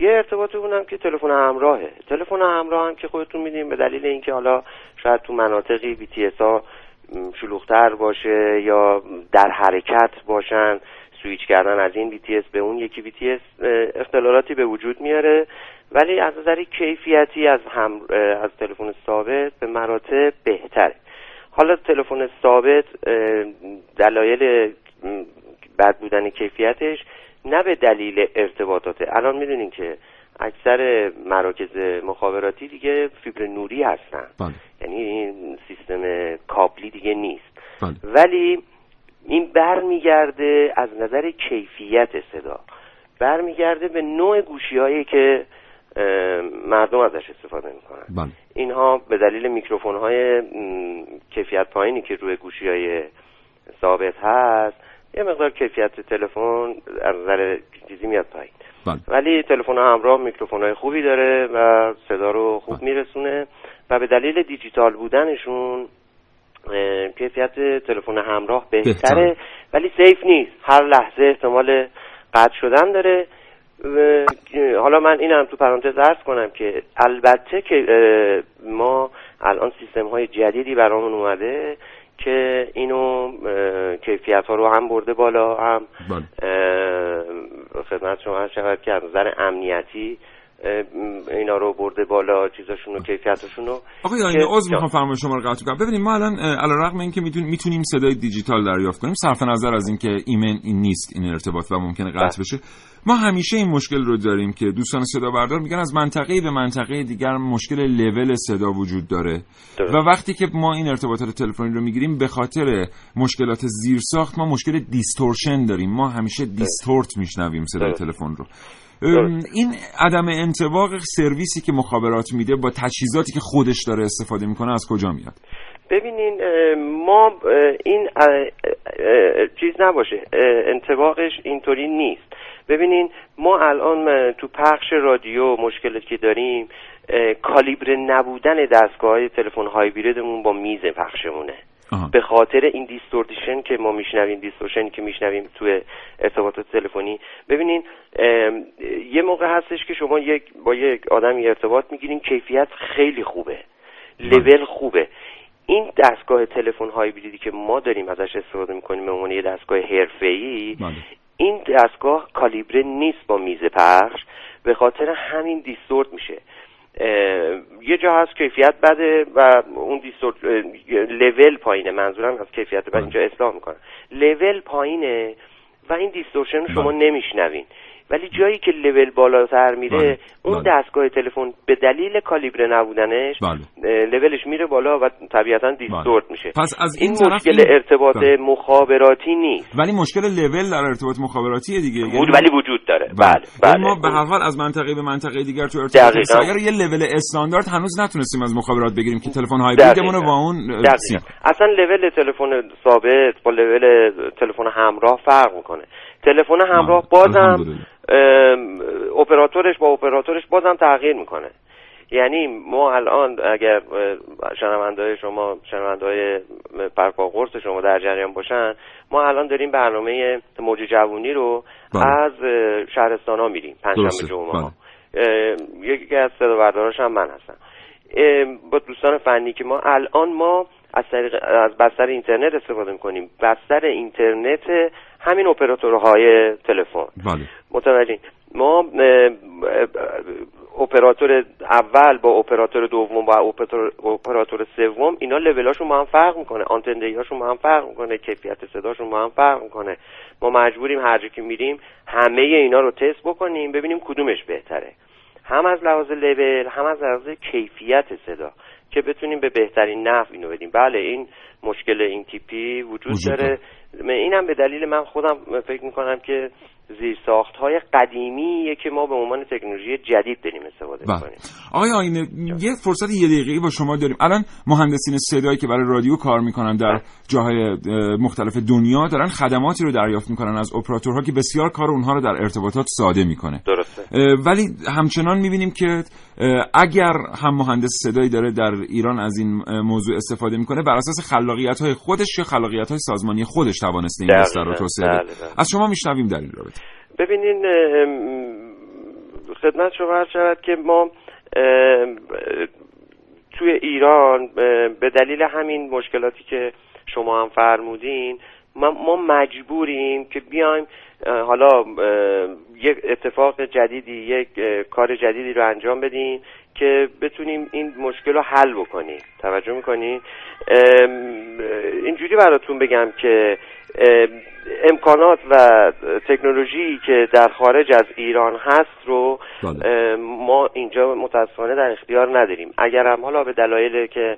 یه ارتباط اونم که تلفن همراهه. تلفن همراه هم که خودتون میدین به دلیل اینکه حالا شاید تو مناطقی بی تی ها شلوغتر باشه یا در حرکت باشن سویچ کردن از این BTS به اون یکی BTS اختلالاتی به وجود میاره. ولی از نظر کیفیتی از هم از تلفن ثابت به مراتب بهتره. حالا تلفن ثابت دلایل بد بودن کیفیتش نه به دلیل ارتباطاته. الان می‌دونین که اکثر مراکز مخابراتی دیگه فیبر نوری هستن بله. یعنی این سیستم کابلی دیگه نیست بله. ولی این برمیگرده از نظر کیفیت صدا برمیگرده به نوع گوشی هایی که مردم ازش استفاده می‌کنن بله. اینها به دلیل میکروفون های کیفیت پایینی که روی گوشی های ثابت هست یه مقدار کیفیت تلفن از نظر چیزی میاد پایین بله. ولی تلفن همراه میکروفون های خوبی داره و صدا رو خوب میرسونه و به دلیل دیجیتال بودنشون کیفیت تلفن همراه بهتره. ولی سیف نیست. هر لحظه احتمال قطع شدن داره. حالا من اینم تو پرانتز ارز کنم که البته که ما الان سیستم های جدیدی برامون اومده که اینو کیفیت ها رو هم برده بالا هم خدمت شما شود که از نظر امنیتی اینا رو برده بالا چیزاشون رو کیفیتشون رو آقای آینه عذر می‌خوام فرمایش شما رو قطع کنم. ببینید ما الان علیرغم اینکه می‌تونیم صدای دیجیتال دریافت کنیم صرف نظر از اینکه ایمن این نیست این ارتباط و ممکنه قطع بشه. ما همیشه این مشکل رو داریم که دوستان صدا بردار میگن از منطقه به منطقه دیگر مشکل لول صدا وجود داره. درست. و وقتی که ما این ارتباطات تلفنی رو می‌گیریم به خاطر مشکلات زیرساخت ما مشکل دیستورشن داریم. ما همیشه دیستورت میشنویم صدای. تلفن رو. این عدم انطباق سرویسی که مخابرات میده با تجهیزاتی که خودش داره استفاده می‌کنه از کجا میاد؟ ببینین ما این چیز نباشه. اه، انطباقش اینطوری نیست. ببینین ما الان تو پخش رادیو مشکلاتی که داریم کالیبر نبودن دستگاه های تلفن هایبریدمون با میز پخشمونه. به خاطر این دیستورشن که ما میشنویم دیستورشنی که میشنویم توی ارتباطات تلفنی. ببینین یه موقع هستش که شما یک با یک آدمی ارتباط می‌گیرین کیفیت خیلی خوبه. لول خوبه. این دستگاه تلفن هایبریدی که ما داریم ازش استفاده می‌کنیم به عنوان یه دستگاه حرفه‌ای این دستگاه کالیبره نیست با میز پخش به خاطر همین distort میشه. یه جا هست کیفیت بده و اون distort level پایینه. منظورم از کیفیت بده اینجا اصلاح می‌کنم. level پایینه و این distortion رو شما نمیشنوین. ولی جایی که لول بالاتر میره بله. اون دستگاه تلفن به دلیل کالیبره نبودنش بله. لولش میره بالا و طبیعتا distort میشه. پس از این این طرف مشکل این- ارتباط بله. مخابراتی نیست. ولی مشکل لول در ارتباط مخابراتی دیگه. یعنی بود ولی وجود داره. بله. یعنی بله. ما به هر حال از منطقه به منطقه دیگر تو ارتباط. سایر یه لول استاندارد هنوز نتونستیم از مخابرات بگیریم که تلفن هایبریدمون رو با اون اصلا لول تلفن ثابت با لول تلفن همراه فرق می‌کنه. تلفن همراه بازم اپراتورش با اپراتورش بازم تغییر می‌کنه. یعنی ما الان اگر شنونده های شما شنونده های پرپا قرص شما در جریان باشن ما الان داریم برنامه موج جوونی رو از شهرستان ها میریم پنجشنبه. جمعه بله. یکی از صدا هم من هستم. با دوستان فنی که ما الان ما از طریق از بستر اینترنت استفاده می‌کنیم. بستر اینترنت همین اپراتورهای تلفن. بله. متوجه ما اپراتور اول با اپراتور دوم با اپراتور, اپراتور سوم اینا لولاشون با هم فرق می‌کنه. آنتن هاشون با هم فرق می‌کنه. کیفیت صداشون با هم فرق می‌کنه. ما مجبوریم هر جا که میریم همه اینا رو تست بکنیم ببینیم کدومش بهتره. هم از لحاظ لول هم از لحاظ کیفیت صدا. که بتونیم به بهترین نحو اینو بدیم. بله این مشکل این تیپی وجود, وجود داره. اینم به دلیل من خودم فکر می‌کنم که زیرساخت های قدیمیه که ما به عنوان تکنولوژی جدید داریم استفاده بله. می‌کنیم. آقای آینه یه فرصت یه دقیقه‌ای با شما داریم. الان مهندسین صدایی که برای رادیو کار می‌کنن در جاهای اه، مختلف دنیا دارن خدماتی رو دریافت می‌کنن از اپراتورها که بسیار کار اونها رو در ارتباطات ساده می‌کنه. درسته. ولی همچنان می‌بینیم که اگر هم مهندس صدایی داره در ایران از این موضوع استفاده می‌کنه بر اساس خلاقیت های خودش یا خلاقیت های سازمانی خودش توانسته این. بستر رو توسعه بده بله، بله. از شما میشنویم در این رابطه ببینین خدمت شما عرض شود که ما توی ایران به دلیل همین مشکلاتی که شما هم فرمودین ما, مجبوریم که بیایم حالا یک اتفاق جدیدی یک کار جدیدی رو انجام بدیم که بتونیم این مشکل رو حل بکنیم. توجه می‌کنین اینجوری براتون بگم که امکانات و تکنولوژی که در خارج از ایران هست رو ام، ما اینجا متاسفانه در اختیار نداریم. اگر هم حالا به دلایل که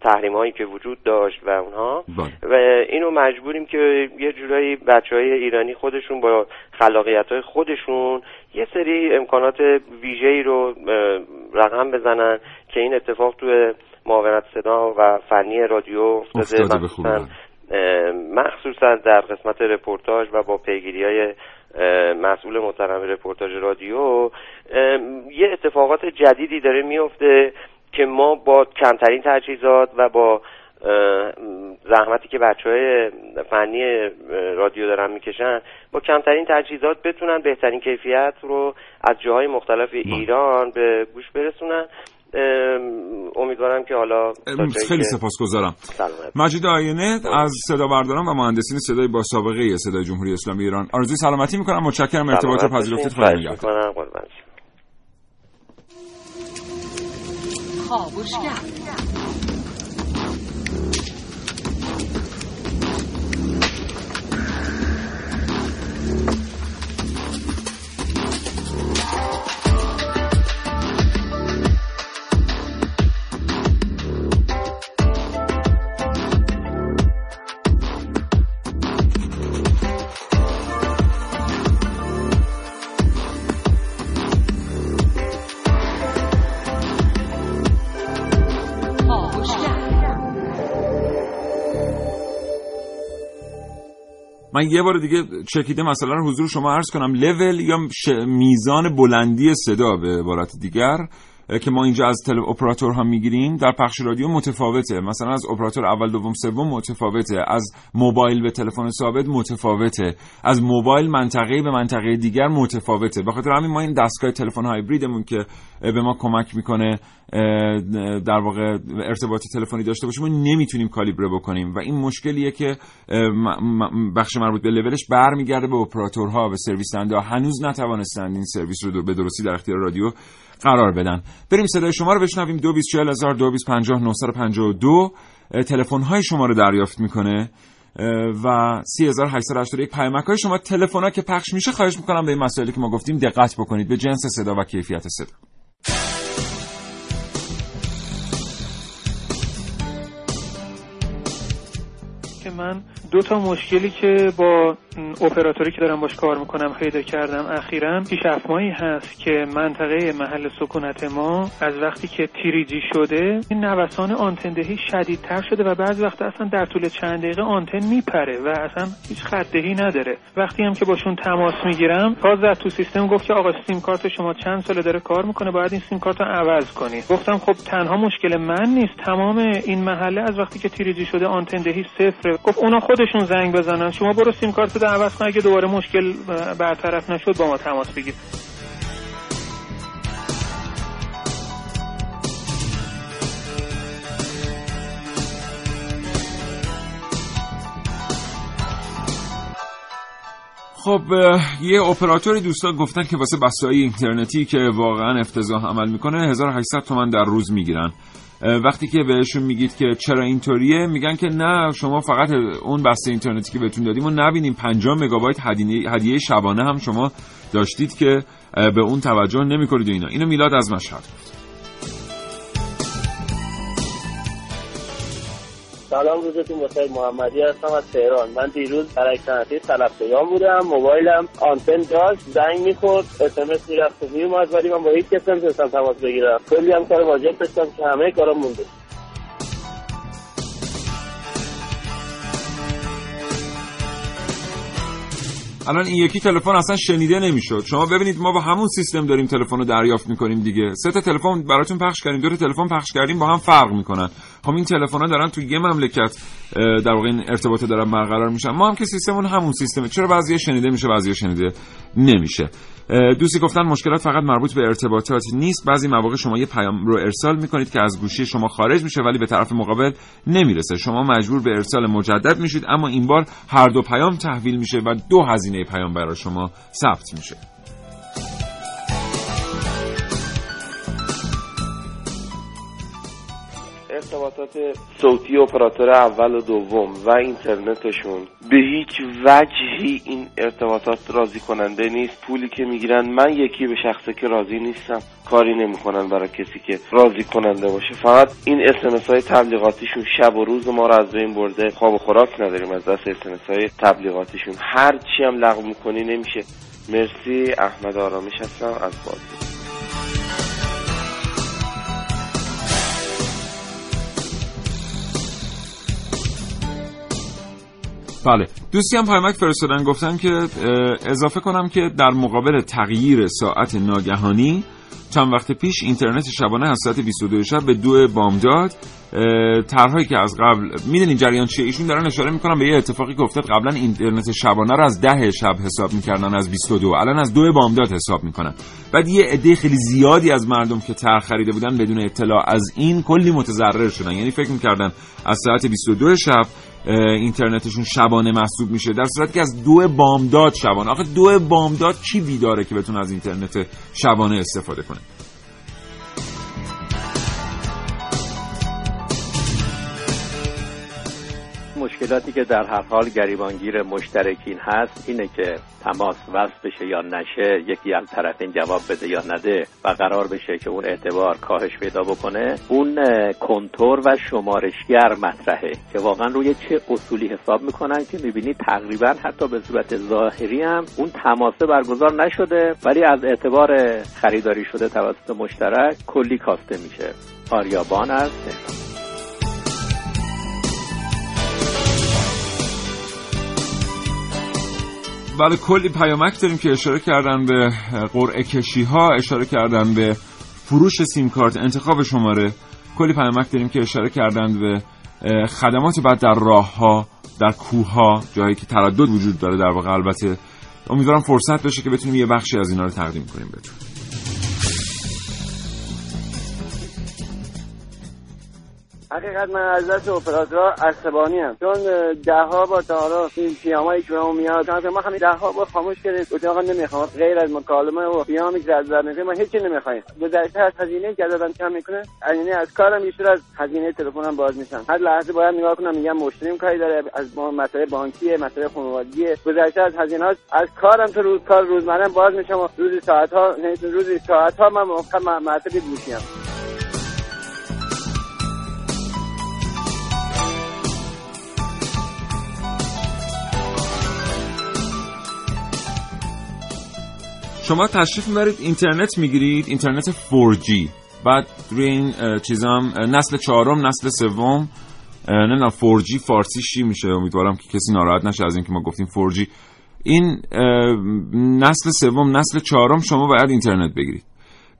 تحریم هایی که وجود داشت و اونها و اینو مجبوریم که یه جورایی بچه های ایرانی خودشون با خلاقیت های خودشون یه سری امکانات ویژه ای رو رقم بزنن که این اتفاق توی معاونت صدا و فنی رادیو افتاده. افتاده مخصوصا در قسمت رپورتاج و با پیگیری های مسئول محترم رپورتاج رادیو یه اتفاقات جدیدی داره میفته که ما با کمترین تجهیزات و با زحمتی که بچه های فنی رادیو دارن می‌کشن با کمترین تجهیزات بتونن بهترین کیفیت رو از جاهای مختلف ایران به گوش برسونن. امیدوارم که حالا خیلی سپاسگزارم. مجید آینه از صدا برداران و مهندسین صدای با سابقه صدای جمهوری اسلامی ایران. آرزوی سلامتی می‌کنم. متشکرم. ارتباط پذیرفتید. خدا نگهدار. من یه بار دیگه چکیده مثلا حضور شما عرض کنم. لول یا میزان بلندی صدا به عبارت دیگر که ما اینجا از تل اپراتور هم می‌گیریم در پخش رادیو متفاوته. مثلا از اپراتور اول دوم سوم متفاوته. از موبایل به تلفن ثابت متفاوته. از موبایل منطقه به منطقه دیگر متفاوته. به خاطر همین ما این دستگاه تلفن هایبریدمون که به ما کمک می‌کنه در واقع ارتباط تلفنی داشته باشیم و نمی‌تونیم کالیبره بکنیم. و این مشکلیه که بخش مربوط به لولش برمیگرده به اپراتورها و سرویس دهنده هنوز نتوانستند این سرویس رو به درستی در اختیار رادیو قرار بدن. بریم صدای شما رو بشنویم. 224000 تلفن های شما رو دریافت می‌کنه. و 3881 پیامک های شما تلفن ها که پخش میشه خواهش می‌کنم به این مسائلی که ما گفتیم دقت بکنید. به جنس صدا و کیفیت صدا. که من دو تا مشکلی که با اپراتوری که دارم باش کار می‌کنم پیدا کردم اخیرا پیشافمایی هست که منطقه محل سکونت ما از وقتی که تیریجی شده این نوسان آنتندهی شدیدتر شده و بعضی وقت اصلا در طول چند دقیقه آنتن میپره و اصلا هیچ خطدهی نداره. وقتی هم که باشون تماس می‌گیرم باز در تو سیستم گفت که آقا سیم کارت شما چند ساله داره کار می‌کنه باید این سیم کارت رو عوض کنید گفتم خب تنها مشکل من نیست تمام این محله از وقتی که تیریجی شده آنتندهی صفره. گفت اونا خودشون زنگ بزنن. شما برو سیم کارت عوض کن. اگه دوباره مشکل برطرف نشد با ما تماس بگیر. خب یه اپراتوری دوستا گفتن که واسه بسای اینترنتی که واقعا افتضاح عمل می‌کنه 1800 تومن در روز می‌گیرن. وقتی که بهشون میگید که چرا اینطوریه میگن که نه شما فقط اون بسته اینترنتی که بهتون دادیم و نبینیم. 50 مگابایت هدیه شبانه هم شما داشتید که به اون توجه نمی‌کنید و اینا. اینو میلاد از مشهد سلام روزتون بخیر محمدی هستم از تهران. من دیروز در صنعتی طلب پیام بودم موبایلم آنتن داشت زنگ می‌خورد اسمس می‌رفت و میومد ولی من با هیچ کس نمی‌تونستم تماس بگیرم. کلی هم کار واجب داشتم که همه کارم مونده. الان این یکی تلفن اصلا شنیده نمی‌شد. شما ببینید ما با همون سیستم داریم تلفن رو دریافت می‌کنیم دیگه. سه تا تلفن براتون پخش کردیم دو تا تلفن پخش کردیم با هم فرق می‌کنن. خب این تلفن ها دارن تو یه مملکت در واقع این ارتباط دارن برقرار میشن. ما هم که سیستمون همون سیستمه. چرا بعضی شنیده میشه بعضی شنیده نمیشه؟ دوستی گفتن مشکلات فقط مربوط به ارتباطات نیست. بعضی مواقع شما یه پیام رو ارسال می‌کنید که از گوشی شما خارج میشه ولی به طرف مقابل نمی‌رسه. شما مجبور به ارسال مجدد میشید اما این بار هر دو پیام تحویل میشه و دو هزینه پیام برای شما ثبت میشه. ارتباطات صوتی اپراتور اول و دوم و اینترنتشون به هیچ وجهی این ارتباطات راضی کننده نیست. پولی که می‌گیرن من یکی به شخصه که راضی نیستم. کاری نمی‌کنن برای کسی که راضی کننده باشه. فقط این اسمس های تبلیغاتیشون شب و روز ما رو از بین برده. خواب و خوراک نداریم از دست اسمس های تبلیغاتیشون. هر چی هم لغو می‌کنی نمیشه. مرسی. احمد آرامش هستم. از بازی. بله. دوستی هم پیامک فرستادن گفتن که اضافه کنم که در مقابل تغییر ساعت ناگهانی چند وقت پیش اینترنت شبانه از ساعت 22 شب به دو بامداد طرحهایی که از قبل می‌دونین جریان چیه؟ ایشون دارن اشاره می‌کنن به یه اتفاقی که افتاد. قبلا اینترنت شبانه رو از ده شب حساب می‌کردن از 22 الان از دو بامداد حساب می‌کنن. بعد یه عده خیلی زیادی از مردم که طرح خریده بودن بدون اطلاع از این کلی متضرر شدن. یعنی فکر می‌کردن از ساعت 22 شب اینترنتشون شبانه محسوب میشه در صورتی که از دو بامداد شبانه. آخه دو بامداد کی بیداره که بتونه از اینترنت شبانه استفاده کنه؟ مشکلاتی که در هر حال گریبانگیر مشترکین هست اینه که تماس وصل بشه یا نشه یکی از طرفین جواب بده یا نده و قرار بشه که اون اعتبار کاهش پیدا بکنه اون کنتور و شمارشگر مطرحه که واقعا روی چه اصولی حساب می‌کنن که می‌بینی تقریبا حتی به صورت ظاهری هم اون تماسه برگزار نشده ولی از اعتبار خریداری شده توسط مشترک کلی کاسته میشه. آریابان از تهران. بله کلی پیامک داریم که اشاره کردن به قرعه کشی ها اشاره کردن به فروش سیم کارت انتخاب شماره. کلی پیامک داریم که اشاره کردن به خدمات بعد در راه ها در کوه ها جایی که تردد وجود داره در واقع. البته امیدوارم فرصت بشه که بتونیم یه بخشی از اینا رو تقدیم کنیم بهتون. حقیقت من از دست اپراتورها عصبانی هم چون ده ها با تا حالا این پیامایی که میاد ما همین ده ها با خاموش کردیم گفتیم آقا نمی‌خوام غیر از مکالمه و پیامی که از در ما هیچی نمی‌خوایم. گذشته از هزینه که دادم کم می‌کنه؟ هزینه از کارم بیشتر از هزینه تلفنم باز میشم هر لحظه باید نگاه کنم میگم مشتریم کاری داره از ما مسئله بانکیه مسئله خانوادگیه. گذشته از هزینه از کارم تو روز کار روزمره باز میشم و روزی ساعت ها روزی ساعت ها من مرتبه گوشیم شما تشریف می‌برید اینترنت می‌گیرید اینترنت 4G بعد روی این چیزام نسل چهارم نسل سوم نه 4G فارسی چی میشه؟ امیدوارم که کسی ناراحت نشه از اینکه ما گفتیم 4G این نسل سوم نسل چهارم شما باید اینترنت بگیرید.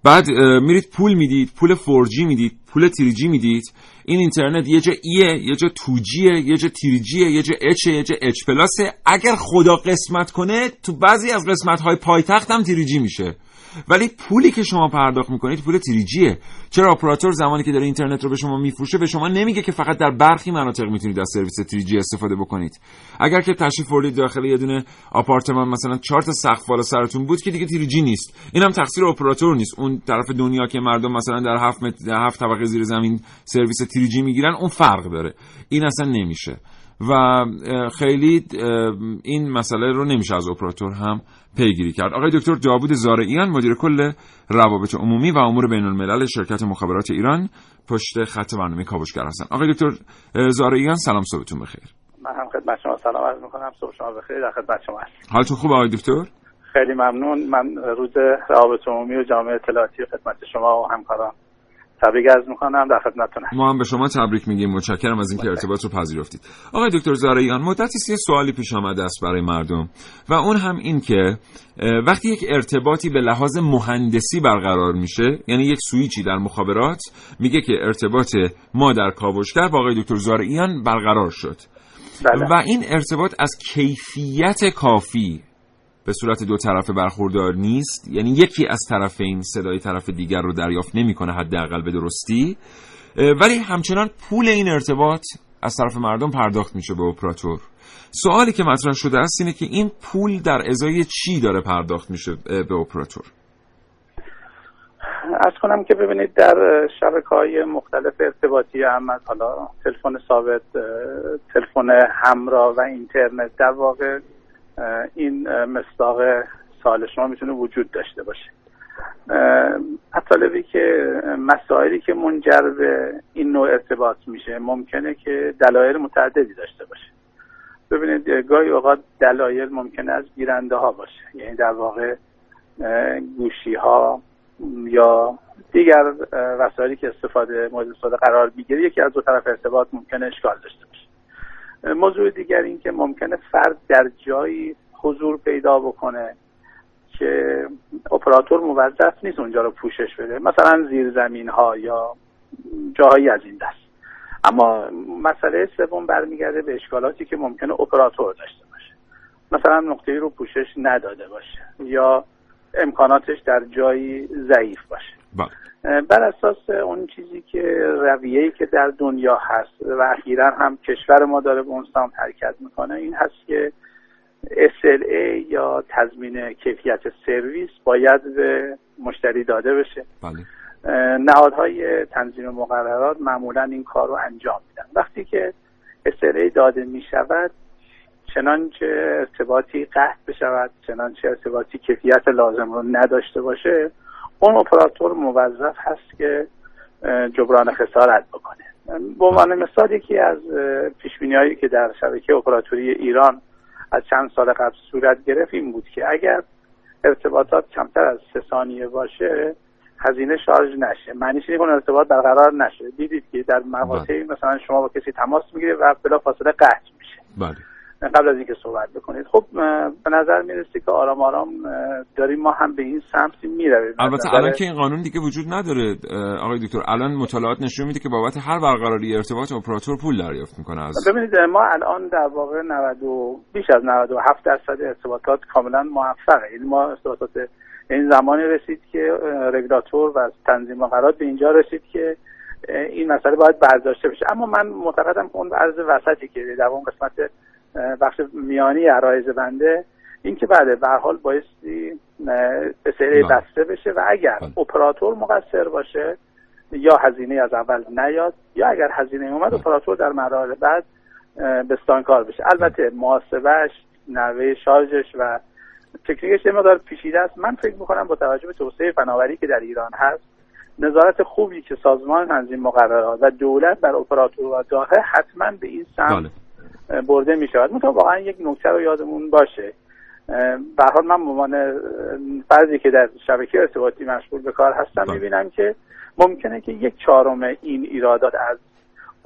بعد میرید پول می‌دید پول 4G می‌دید. پول 3G می‌دید؟ این اینترنت یه جا ایه یه جا توجیه یه جا تیریجیه یه جا اچ یه جا اچ پلاسه اگر خدا قسمت کنه تو بعضی از قسمت های پایتخت هم تیریجی میشه. ولی پولی که شما پرداخت می‌کنید پول تریجیه. چرا اپراتور زمانی که داره اینترنت رو به شما میفروشه به شما نمیگه که فقط در برخی مناطق می‌تونید از سرویس تریجی استفاده بکنید. اگر که تشریف بردید داخل یه دونه آپارتمان مثلا چهار تا سقف بالا سرتون بود که دیگه تریجی نیست. اینم تقصیر اپراتور نیست. اون طرف دنیا که مردم مثلا در هفت, مت... هفت طبقه زیر زمین سرویس تریجی می‌گیرن اون فرق داره. این اصلا نمیشه. و خیلی این مسئله رو نمیشه از اپراتور هم پیگیری کرد. آقای دکتر داوود زارعیان مدیر کل روابط عمومی و امور بین الملل شرکت مخابرات ایران پشت خط برنامه کاوشگر هستن. آقای دکتر زارعیان سلام صبحتون بخیر. من هم خدمت شما سلام عرض می‌کنم. صبح شما بخیر. در خدمت شما هستم. حالتون خوب آقای دکتر؟ خیلی ممنون. من روز روابط عمومی و جامعه اطلاعاتی خدمت شما و همکاران. تبریک از می‌کنم در خدمتتون ما هم به شما تبریک میگیم. متشکرم از اینکه ارتباط رو پذیرفتید. آقای دکتر زارعیان مدتی یه سوالی پیش آمده است برای مردم و اون هم این که وقتی یک ارتباطی به لحاظ مهندسی برقرار میشه یعنی یک سویچی در مخابرات میگه که ارتباط ما در کاوشگر با آقای دکتر زارعیان برقرار شد. بله. و این ارتباط از کیفیت کافی به صورت دو طرفه برخوردار نیست یعنی یکی از طرفین صدای طرف دیگر رو دریافت نمی‌کنه حداقل به درستی ولی همچنان پول این ارتباط از طرف مردم پرداخت میشه به اپراتور. سوالی که مطرح شده است اینه که این پول در ازای چی داره پرداخت میشه به اپراتور؟ از کنم که ببینید در شبکه های مختلف ارتباطی هم از حالا تلفن ثابت تلفن همراه و اینترنت در واقع این مصداق سال شما می‌تونه وجود داشته باشه. مطالبی که مسائلی که منجر به این نوع ارتباط میشه ممکنه که دلایل متعددی داشته باشه. ببینید گاهی اوقات دلایل ممکنه از گیرنده ها باشه. یعنی در واقع گوشی ها یا دیگر وسایلی که استفاده مورد استفاده قرار می‌گیره یکی از دو طرف ارتباط ممکنه اشکال داشته باشه. موضوع دیگر این که ممکنه فرد در جایی حضور پیدا بکنه که اپراتور موظف نیست اونجا رو پوشش بده. مثلا زیر زمین ها یا جاهایی از این دست. اما مسئله سوم برمیگرده به اشکالاتی که ممکنه اپراتور داشته باشه. مثلا نقطه رو پوشش نداده باشه یا امکاناتش در جایی ضعیف باشه. بر اساس اون چیزی که رویه‌ای که در دنیا هست و اخیرا هم کشور ما داره به اون سمت حرکت می‌کنه این هست که SLA یا تضمین کیفیت سرویس باید به مشتری داده بشه. بله. نهادهای تنظیم مقررات معمولا این کار رو انجام میدن. وقتی که SLA داده می شود چنانچه ارتباطی قطع بشود چنانچه ارتباطی کیفیت لازم رو نداشته باشه اون اپراتور موظف هست که جبران خسارت بکنه. به عنوان مثال یکی از پیش هایی که در شبکه اپراتوری ایران از چند سال قبل صورت گرفت این بود که اگر ارتباطات کمتر از سه ثانیه باشه هزینه شارژ نشه. معنیش اینه که ارتباط برقرار نشه. دیدید که در مقاطعی مثلا شما با کسی تماس می‌گیره و بلا فاصله قطع میشه. بله. قبل از اینکه صحبت بکنید خب به نظر می‌رسه که آرام آرام داریم ما هم به این سمت می‌رویم. البته الان که این قانون دیگه وجود نداره آقای دکتر. الان مطالعات نشون میده که بابت هر برقراری ارتباط اپراتور پول دریافت می‌کنه از ببینید ما الان در واقع 90 و بیش از 97 درصد ارتباطات کاملا موفقه. یعنی ما ارتباطات این زمانی رسید که رگولاتور و تنظیم قرار به اینجا رسید که این مسئله باید برداشته بشه. اما من معتقدم که اون عرض وسطی که در اون قسمت بخش میانی عرایز بنده این که بله به حال بایستی سری بسته بشه و اگر اپراتور مقصر باشه یا هزینه از اول نیاد یا اگر هزینه اومد اپراتور در مراحل بعد بستانکار بشه. البته محاسبش نوه شارژش و تکنیکش یه مقدار پیچیده است. من فکر می‌کنم با توجه به توسعه فناوری که در ایران هست نظارت خوبی که سازمان تنظیم مقررات و دولت بر اپراتور داره حتما به این سمت برده می شود مثلا واقعا یک نکته رو یادمون باشه. به حال من به عنوان فردی که در شبکه ارتباطی مشغول به کار هستم می‌بینم که ممکنه که یک چهارم این ایرادات از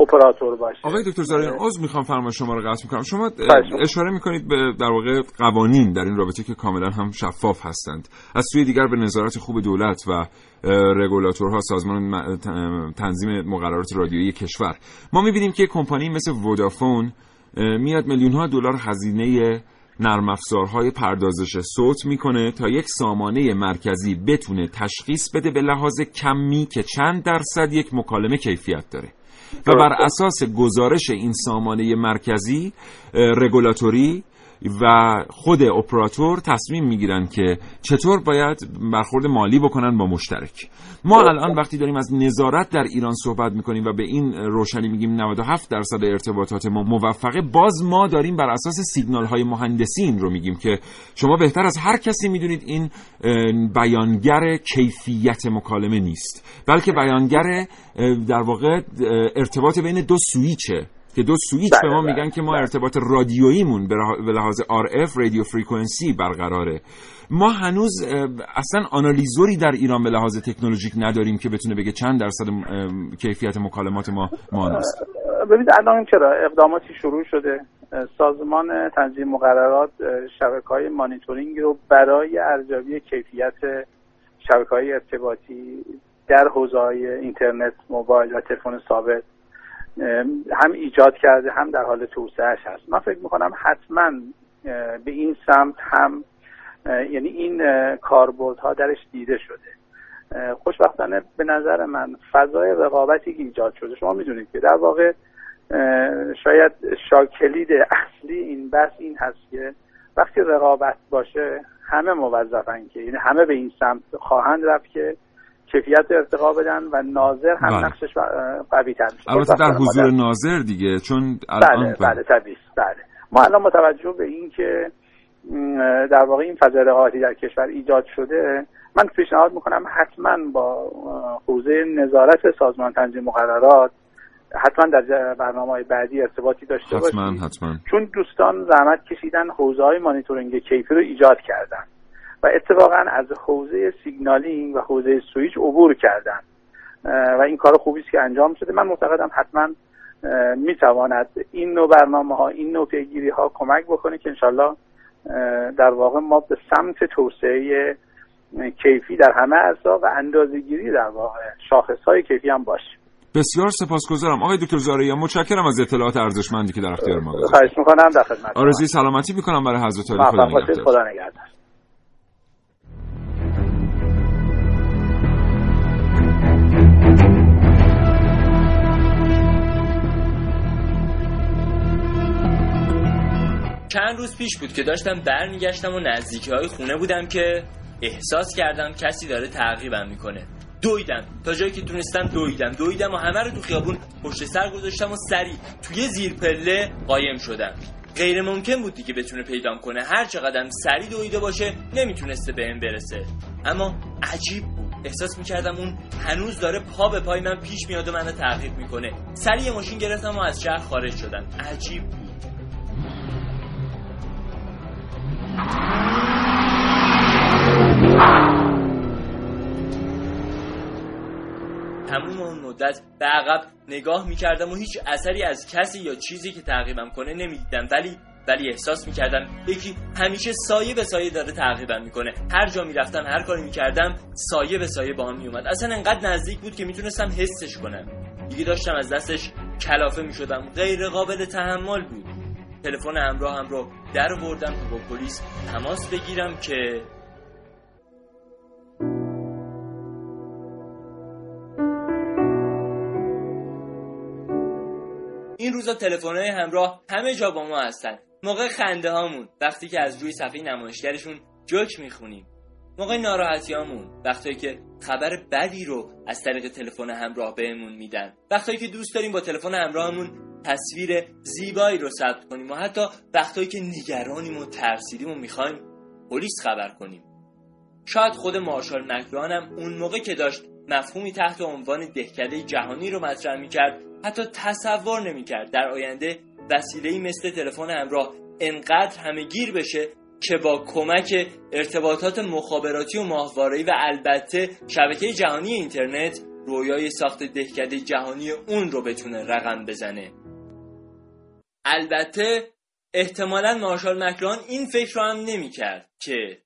اپراتور باشه. آقای دکتر زارین عذر می‌خوام فرما شما رو قطع می‌کنم. شما اشاره می‌کنید به در واقع قوانین در این رابطه که کاملا هم شفاف هستند. از سوی دیگر به نظارت خوب دولت و رگولاتورها سازمان تنظیم مقررات رادیویی کشور. ما می‌بینیم که کمپانی مثل ودافون میاد میلیون ها دلار هزینه نرم افزارهای پردازش صوت می‌کنه تا یک سامانه مرکزی بتونه تشخیص بده به لحاظ کمی که چند درصد یک مکالمه کیفیت داره. و بر اساس گزارش این سامانه مرکزی رگولاتوری و خود اپراتور تصمیم می‌گیرن که چطور باید برخورد مالی بکنن با مشترک. ما الان وقتی داریم از نظارت در ایران صحبت می‌کنیم و به این روشنی میگیم 97 درصد ارتباطات ما موفقه باز ما داریم بر اساس سیگنال های مهندسی این رو میگیم که شما بهتر از هر کسی می‌دونید این بیانگر کیفیت مکالمه نیست بلکه بیانگر در واقع ارتباط بین دو سویچه. که دو سویچ به ما میگن که ما ارتباط رادیوییمون به لحاظ RF رادیو فرکانسی برقراره. ما هنوز اصلا analyzer ی در ایران به لحاظ تکنولوژیک نداریم که بتونه بگه چند درصد کیفیت مکالمات ما مانست ببینید الان چرا؟ اقداماتی شروع شده. سازمان تنظیم مقررات شبکه های مانیتورینگ رو برای ارزیابی کیفیت شبکه های ارتباطی در حوزه اینترنت موبایل و تلفن ثابت هم ایجاد کرده هم در حال توسعهش هست. من فکر می‌کنم حتما به این سمت هم یعنی این کاربردها درش دیده شده. خوشبختانه به نظر من فضای رقابتی که ایجاد شده شما می‌دونید که در واقع شاید شاکلید اصلی این بحث این هست که وقتی رقابت باشه همه موظفن که یعنی همه به این سمت خواهند رفت که کیفیت ارتقا بدن و ناظر هم بله. نقشش قوی تر میشه. البته در حضور ناظر دیگه چون الان بله بله. طبیعی بله. ما الان متوجه به این که در واقع این فضای رقابتی در کشور ایجاد شده من پیشنهاد می‌کنم حتما با حوزه نظارت سازمان تنظیم مقررات حتما در برنامه های بعدی ارتباطی داشته حتما حتما. چون دوستان زحمت کشیدن حوزه های مانیتورینگ کیفی رو ایجاد کردن. و اتفاقا از حوزه signaling و حوزه سویچ عبور کردن. و این کار خوبی است که انجام شده. من معتقدم حتما می‌تواند این نوع برنامه ها این نوع پیگیری ها کمک بکنه که انشالله در واقع ما به سمت توسعه کیفی در همه اجزا و اندازه‌گیری در واقع شاخص های کیفی هم باشیم بسیار سپاسگزارم. آقای دکتر زارعی متشکرم از اطلاعات ارزشمندی که در اختیار ما گذاشتید خواهش می‌کنم در خدمت آرزوی سلامتی می‌کنم برای حضرت خدا نگهدار. خدا نگهدار. چند روز پیش بود که داشتم برمیگشتم و نزدیکی های خونه بودم که احساس کردم کسی داره تعقیبم می‌کنه. دویدم. تا جایی که تونستم دویدم. دویدم و همه رو تو خیابون پشت سر گذاشتم و سری توی زیر پله قایم شدم. غیر ممکن بود دیگه بتونه پیدام کنه. هر چقدر سری دویده باشه نمی‌تونسته به این برسه. اما عجیب بود. احساس می‌کردم اون هنوز داره پا به پای من پیش میاد و منو تعقیب می‌کنه. سری ماشین گرفتم و از شهر خارج شدم. عجیب بود. تموم اون مدت به عقب نگاه می‌کردم و هیچ اثری از کسی یا چیزی که تعقیبم کنه نمی‌دیدم. ولی ولی احساس می‌کردم یکی همیشه سایه به سایه داره تعقیبم می‌کنه. هر جا می‌رفتم هر کاری می‌کردم سایه به سایه با هم میومد اصلا انقدر نزدیک بود که می‌تونستم حسش کنم. دیگه داشتم از دستش کلافه می‌شدم. غیر قابل تحمل بود. تلفن همراه هم رو در بردم تا با پلیس تماس بگیرم که این روزا تلفن‌های همراه همه جا با ما هستن. موقع خنده هامون وقتی که از روی صفحه نمایشگرشون جوک می‌خونیم. موقع ناراحتی هامون وقتی که خبر بدی رو از طریق تلفن همراه بهمون میدن. وقتی که دوست داریم با تلفن همراهمون تصویر زیبایی رو ثبت کنیم و حتی وقتی که نگرانیم و ترسیدیم و می‌خوایم پلیس خبر کنیم. شاید خود مارشال مکلوهان هم اون موقع که داشت مفهومی تحت عنوان دهکده جهانی رو مطرح می‌کرد حتی تصور نمی‌کرد در آینده وسیله مثل تلفن همراه انقدر همه گیر بشه که با کمک ارتباطات مخابراتی و ماهواره‌ای و البته شبکه جهانی اینترنت رویای ساخت دهکده جهانی اون رو بتونه رقم بزنه. البته احتمالا مارشال مکلان این فکر رو هم نمی‌کرد که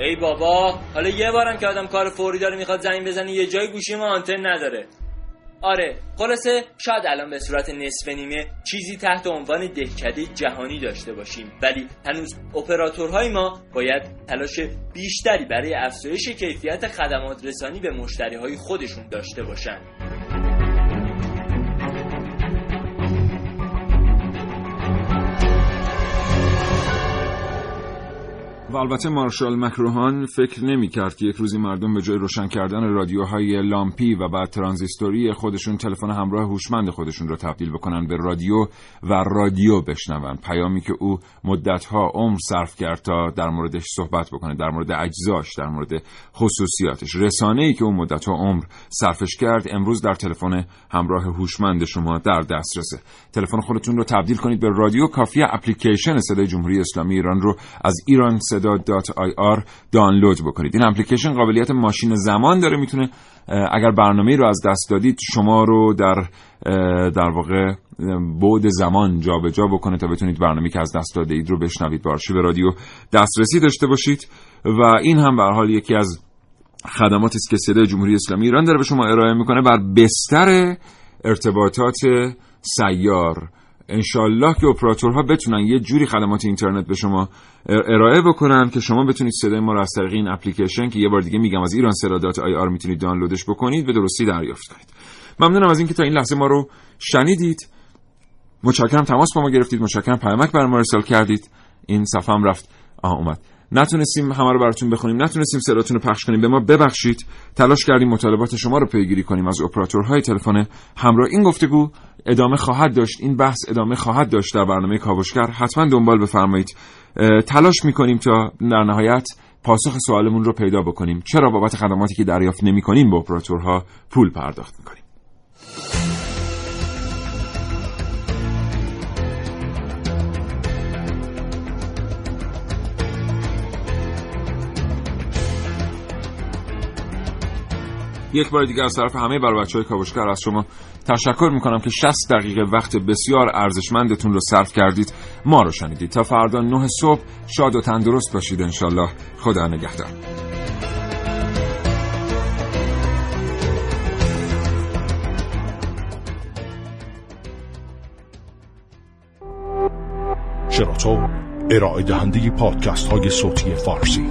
ای بابا حالا یه بارم که آدم کار فوری داره می‌خواد زنگ بزنه یه جای گوشی ما آنتن نداره. آره خلاصه شاید الان به صورت نصف نیمه چیزی تحت عنوان دهکده جهانی داشته باشیم ولی هنوز اپراتورهای ما باید تلاش بیشتری برای افزایش کیفیت خدمات رسانی به مشتری های خودشون داشته باشند. و البته مارشال مکروهان فکر نمی کرد که یک روزی مردم به جای روشن کردن رادیوهای لامپی و بعد ترانزیستوری خودشون تلفن همراه هوشمند خودشون رو تبدیل بکنن به رادیو و رادیو بشنون. پیامی که او مدتها عمر صرف کرد تا در موردش صحبت بکنه در مورد اجزاش در مورد خصوصیاتش. رسانه ای که اون مدتها عمر صرفش کرد امروز در تلفن همراه هوشمند شما در دسترسه تلفن خودتون رو تبدیل کنید به رادیو کافی اپلیکیشن صدای جمهوری اسلامی ایران رو از ایران صدا.ir دانلود بکنید. این اپلیکیشن قابلیت ماشین زمان داره می‌تونه اگر برنامه رو از دست دادید شما رو در در واقع بعد زمان جابجا جا بکنه تا بتونید برنامه که از دست داده اید رو بشنوید. به آرشیو رادیو دسترسی داشته باشید و این هم به حال یکی از خدماتی است که صدای جمهوری اسلامی ایران داره به شما ارائه می‌کنه. بر بستر ارتباطات سیار انشالله که اپراتورها بتونن یه جوری خدمات اینترنت به شما ارائه بکنن که شما بتونید صدای ما رو از طریق این اپلیکیشن که یه بار دیگه میگم از ایران سرادات آی آر می‌تونید دانلودش بکنید به درستی دریافت کنید. ممنونم از اینکه تا این لحظه ما رو شنیدید. متشکرم تماس با ما گرفتید. متشکرم پیامک برای ما ارسال کردید. این صفحه هم رفت. آها اومد. نتونستیم همه رو براتون بخونیم نتونستیم صداتون رو پخش کنیم. به ما ببخشید. تلاش کردیم مطالبات شما رو پیگیری کنیم. از اپراتورهای تلفن همراه این گفتگو ادامه خواهد داشت. این بحث ادامه خواهد داشت در برنامه کاوشگر. حتما دنبال بفرمایید. تلاش می‌کنیم تا در نهایت پاسخ سوالمون رو پیدا بکنیم. چرا بابت خدماتی که دریافت نمی‌کنیم به اپراتورها پول پرداخت می‌کنیم؟ یک بار دیگه از طرف همه بر بچه های کاوشگر از شما تشکر می‌کنم که 60 دقیقه وقت بسیار ارزشمندتون رو صرف کردید. ما رو شنیدید. تا فردا 9 صبح شاد و تندرست باشید انشالله. خدا نگهدار. شراطو ارائه دهنده پادکست های صوتی فارسی.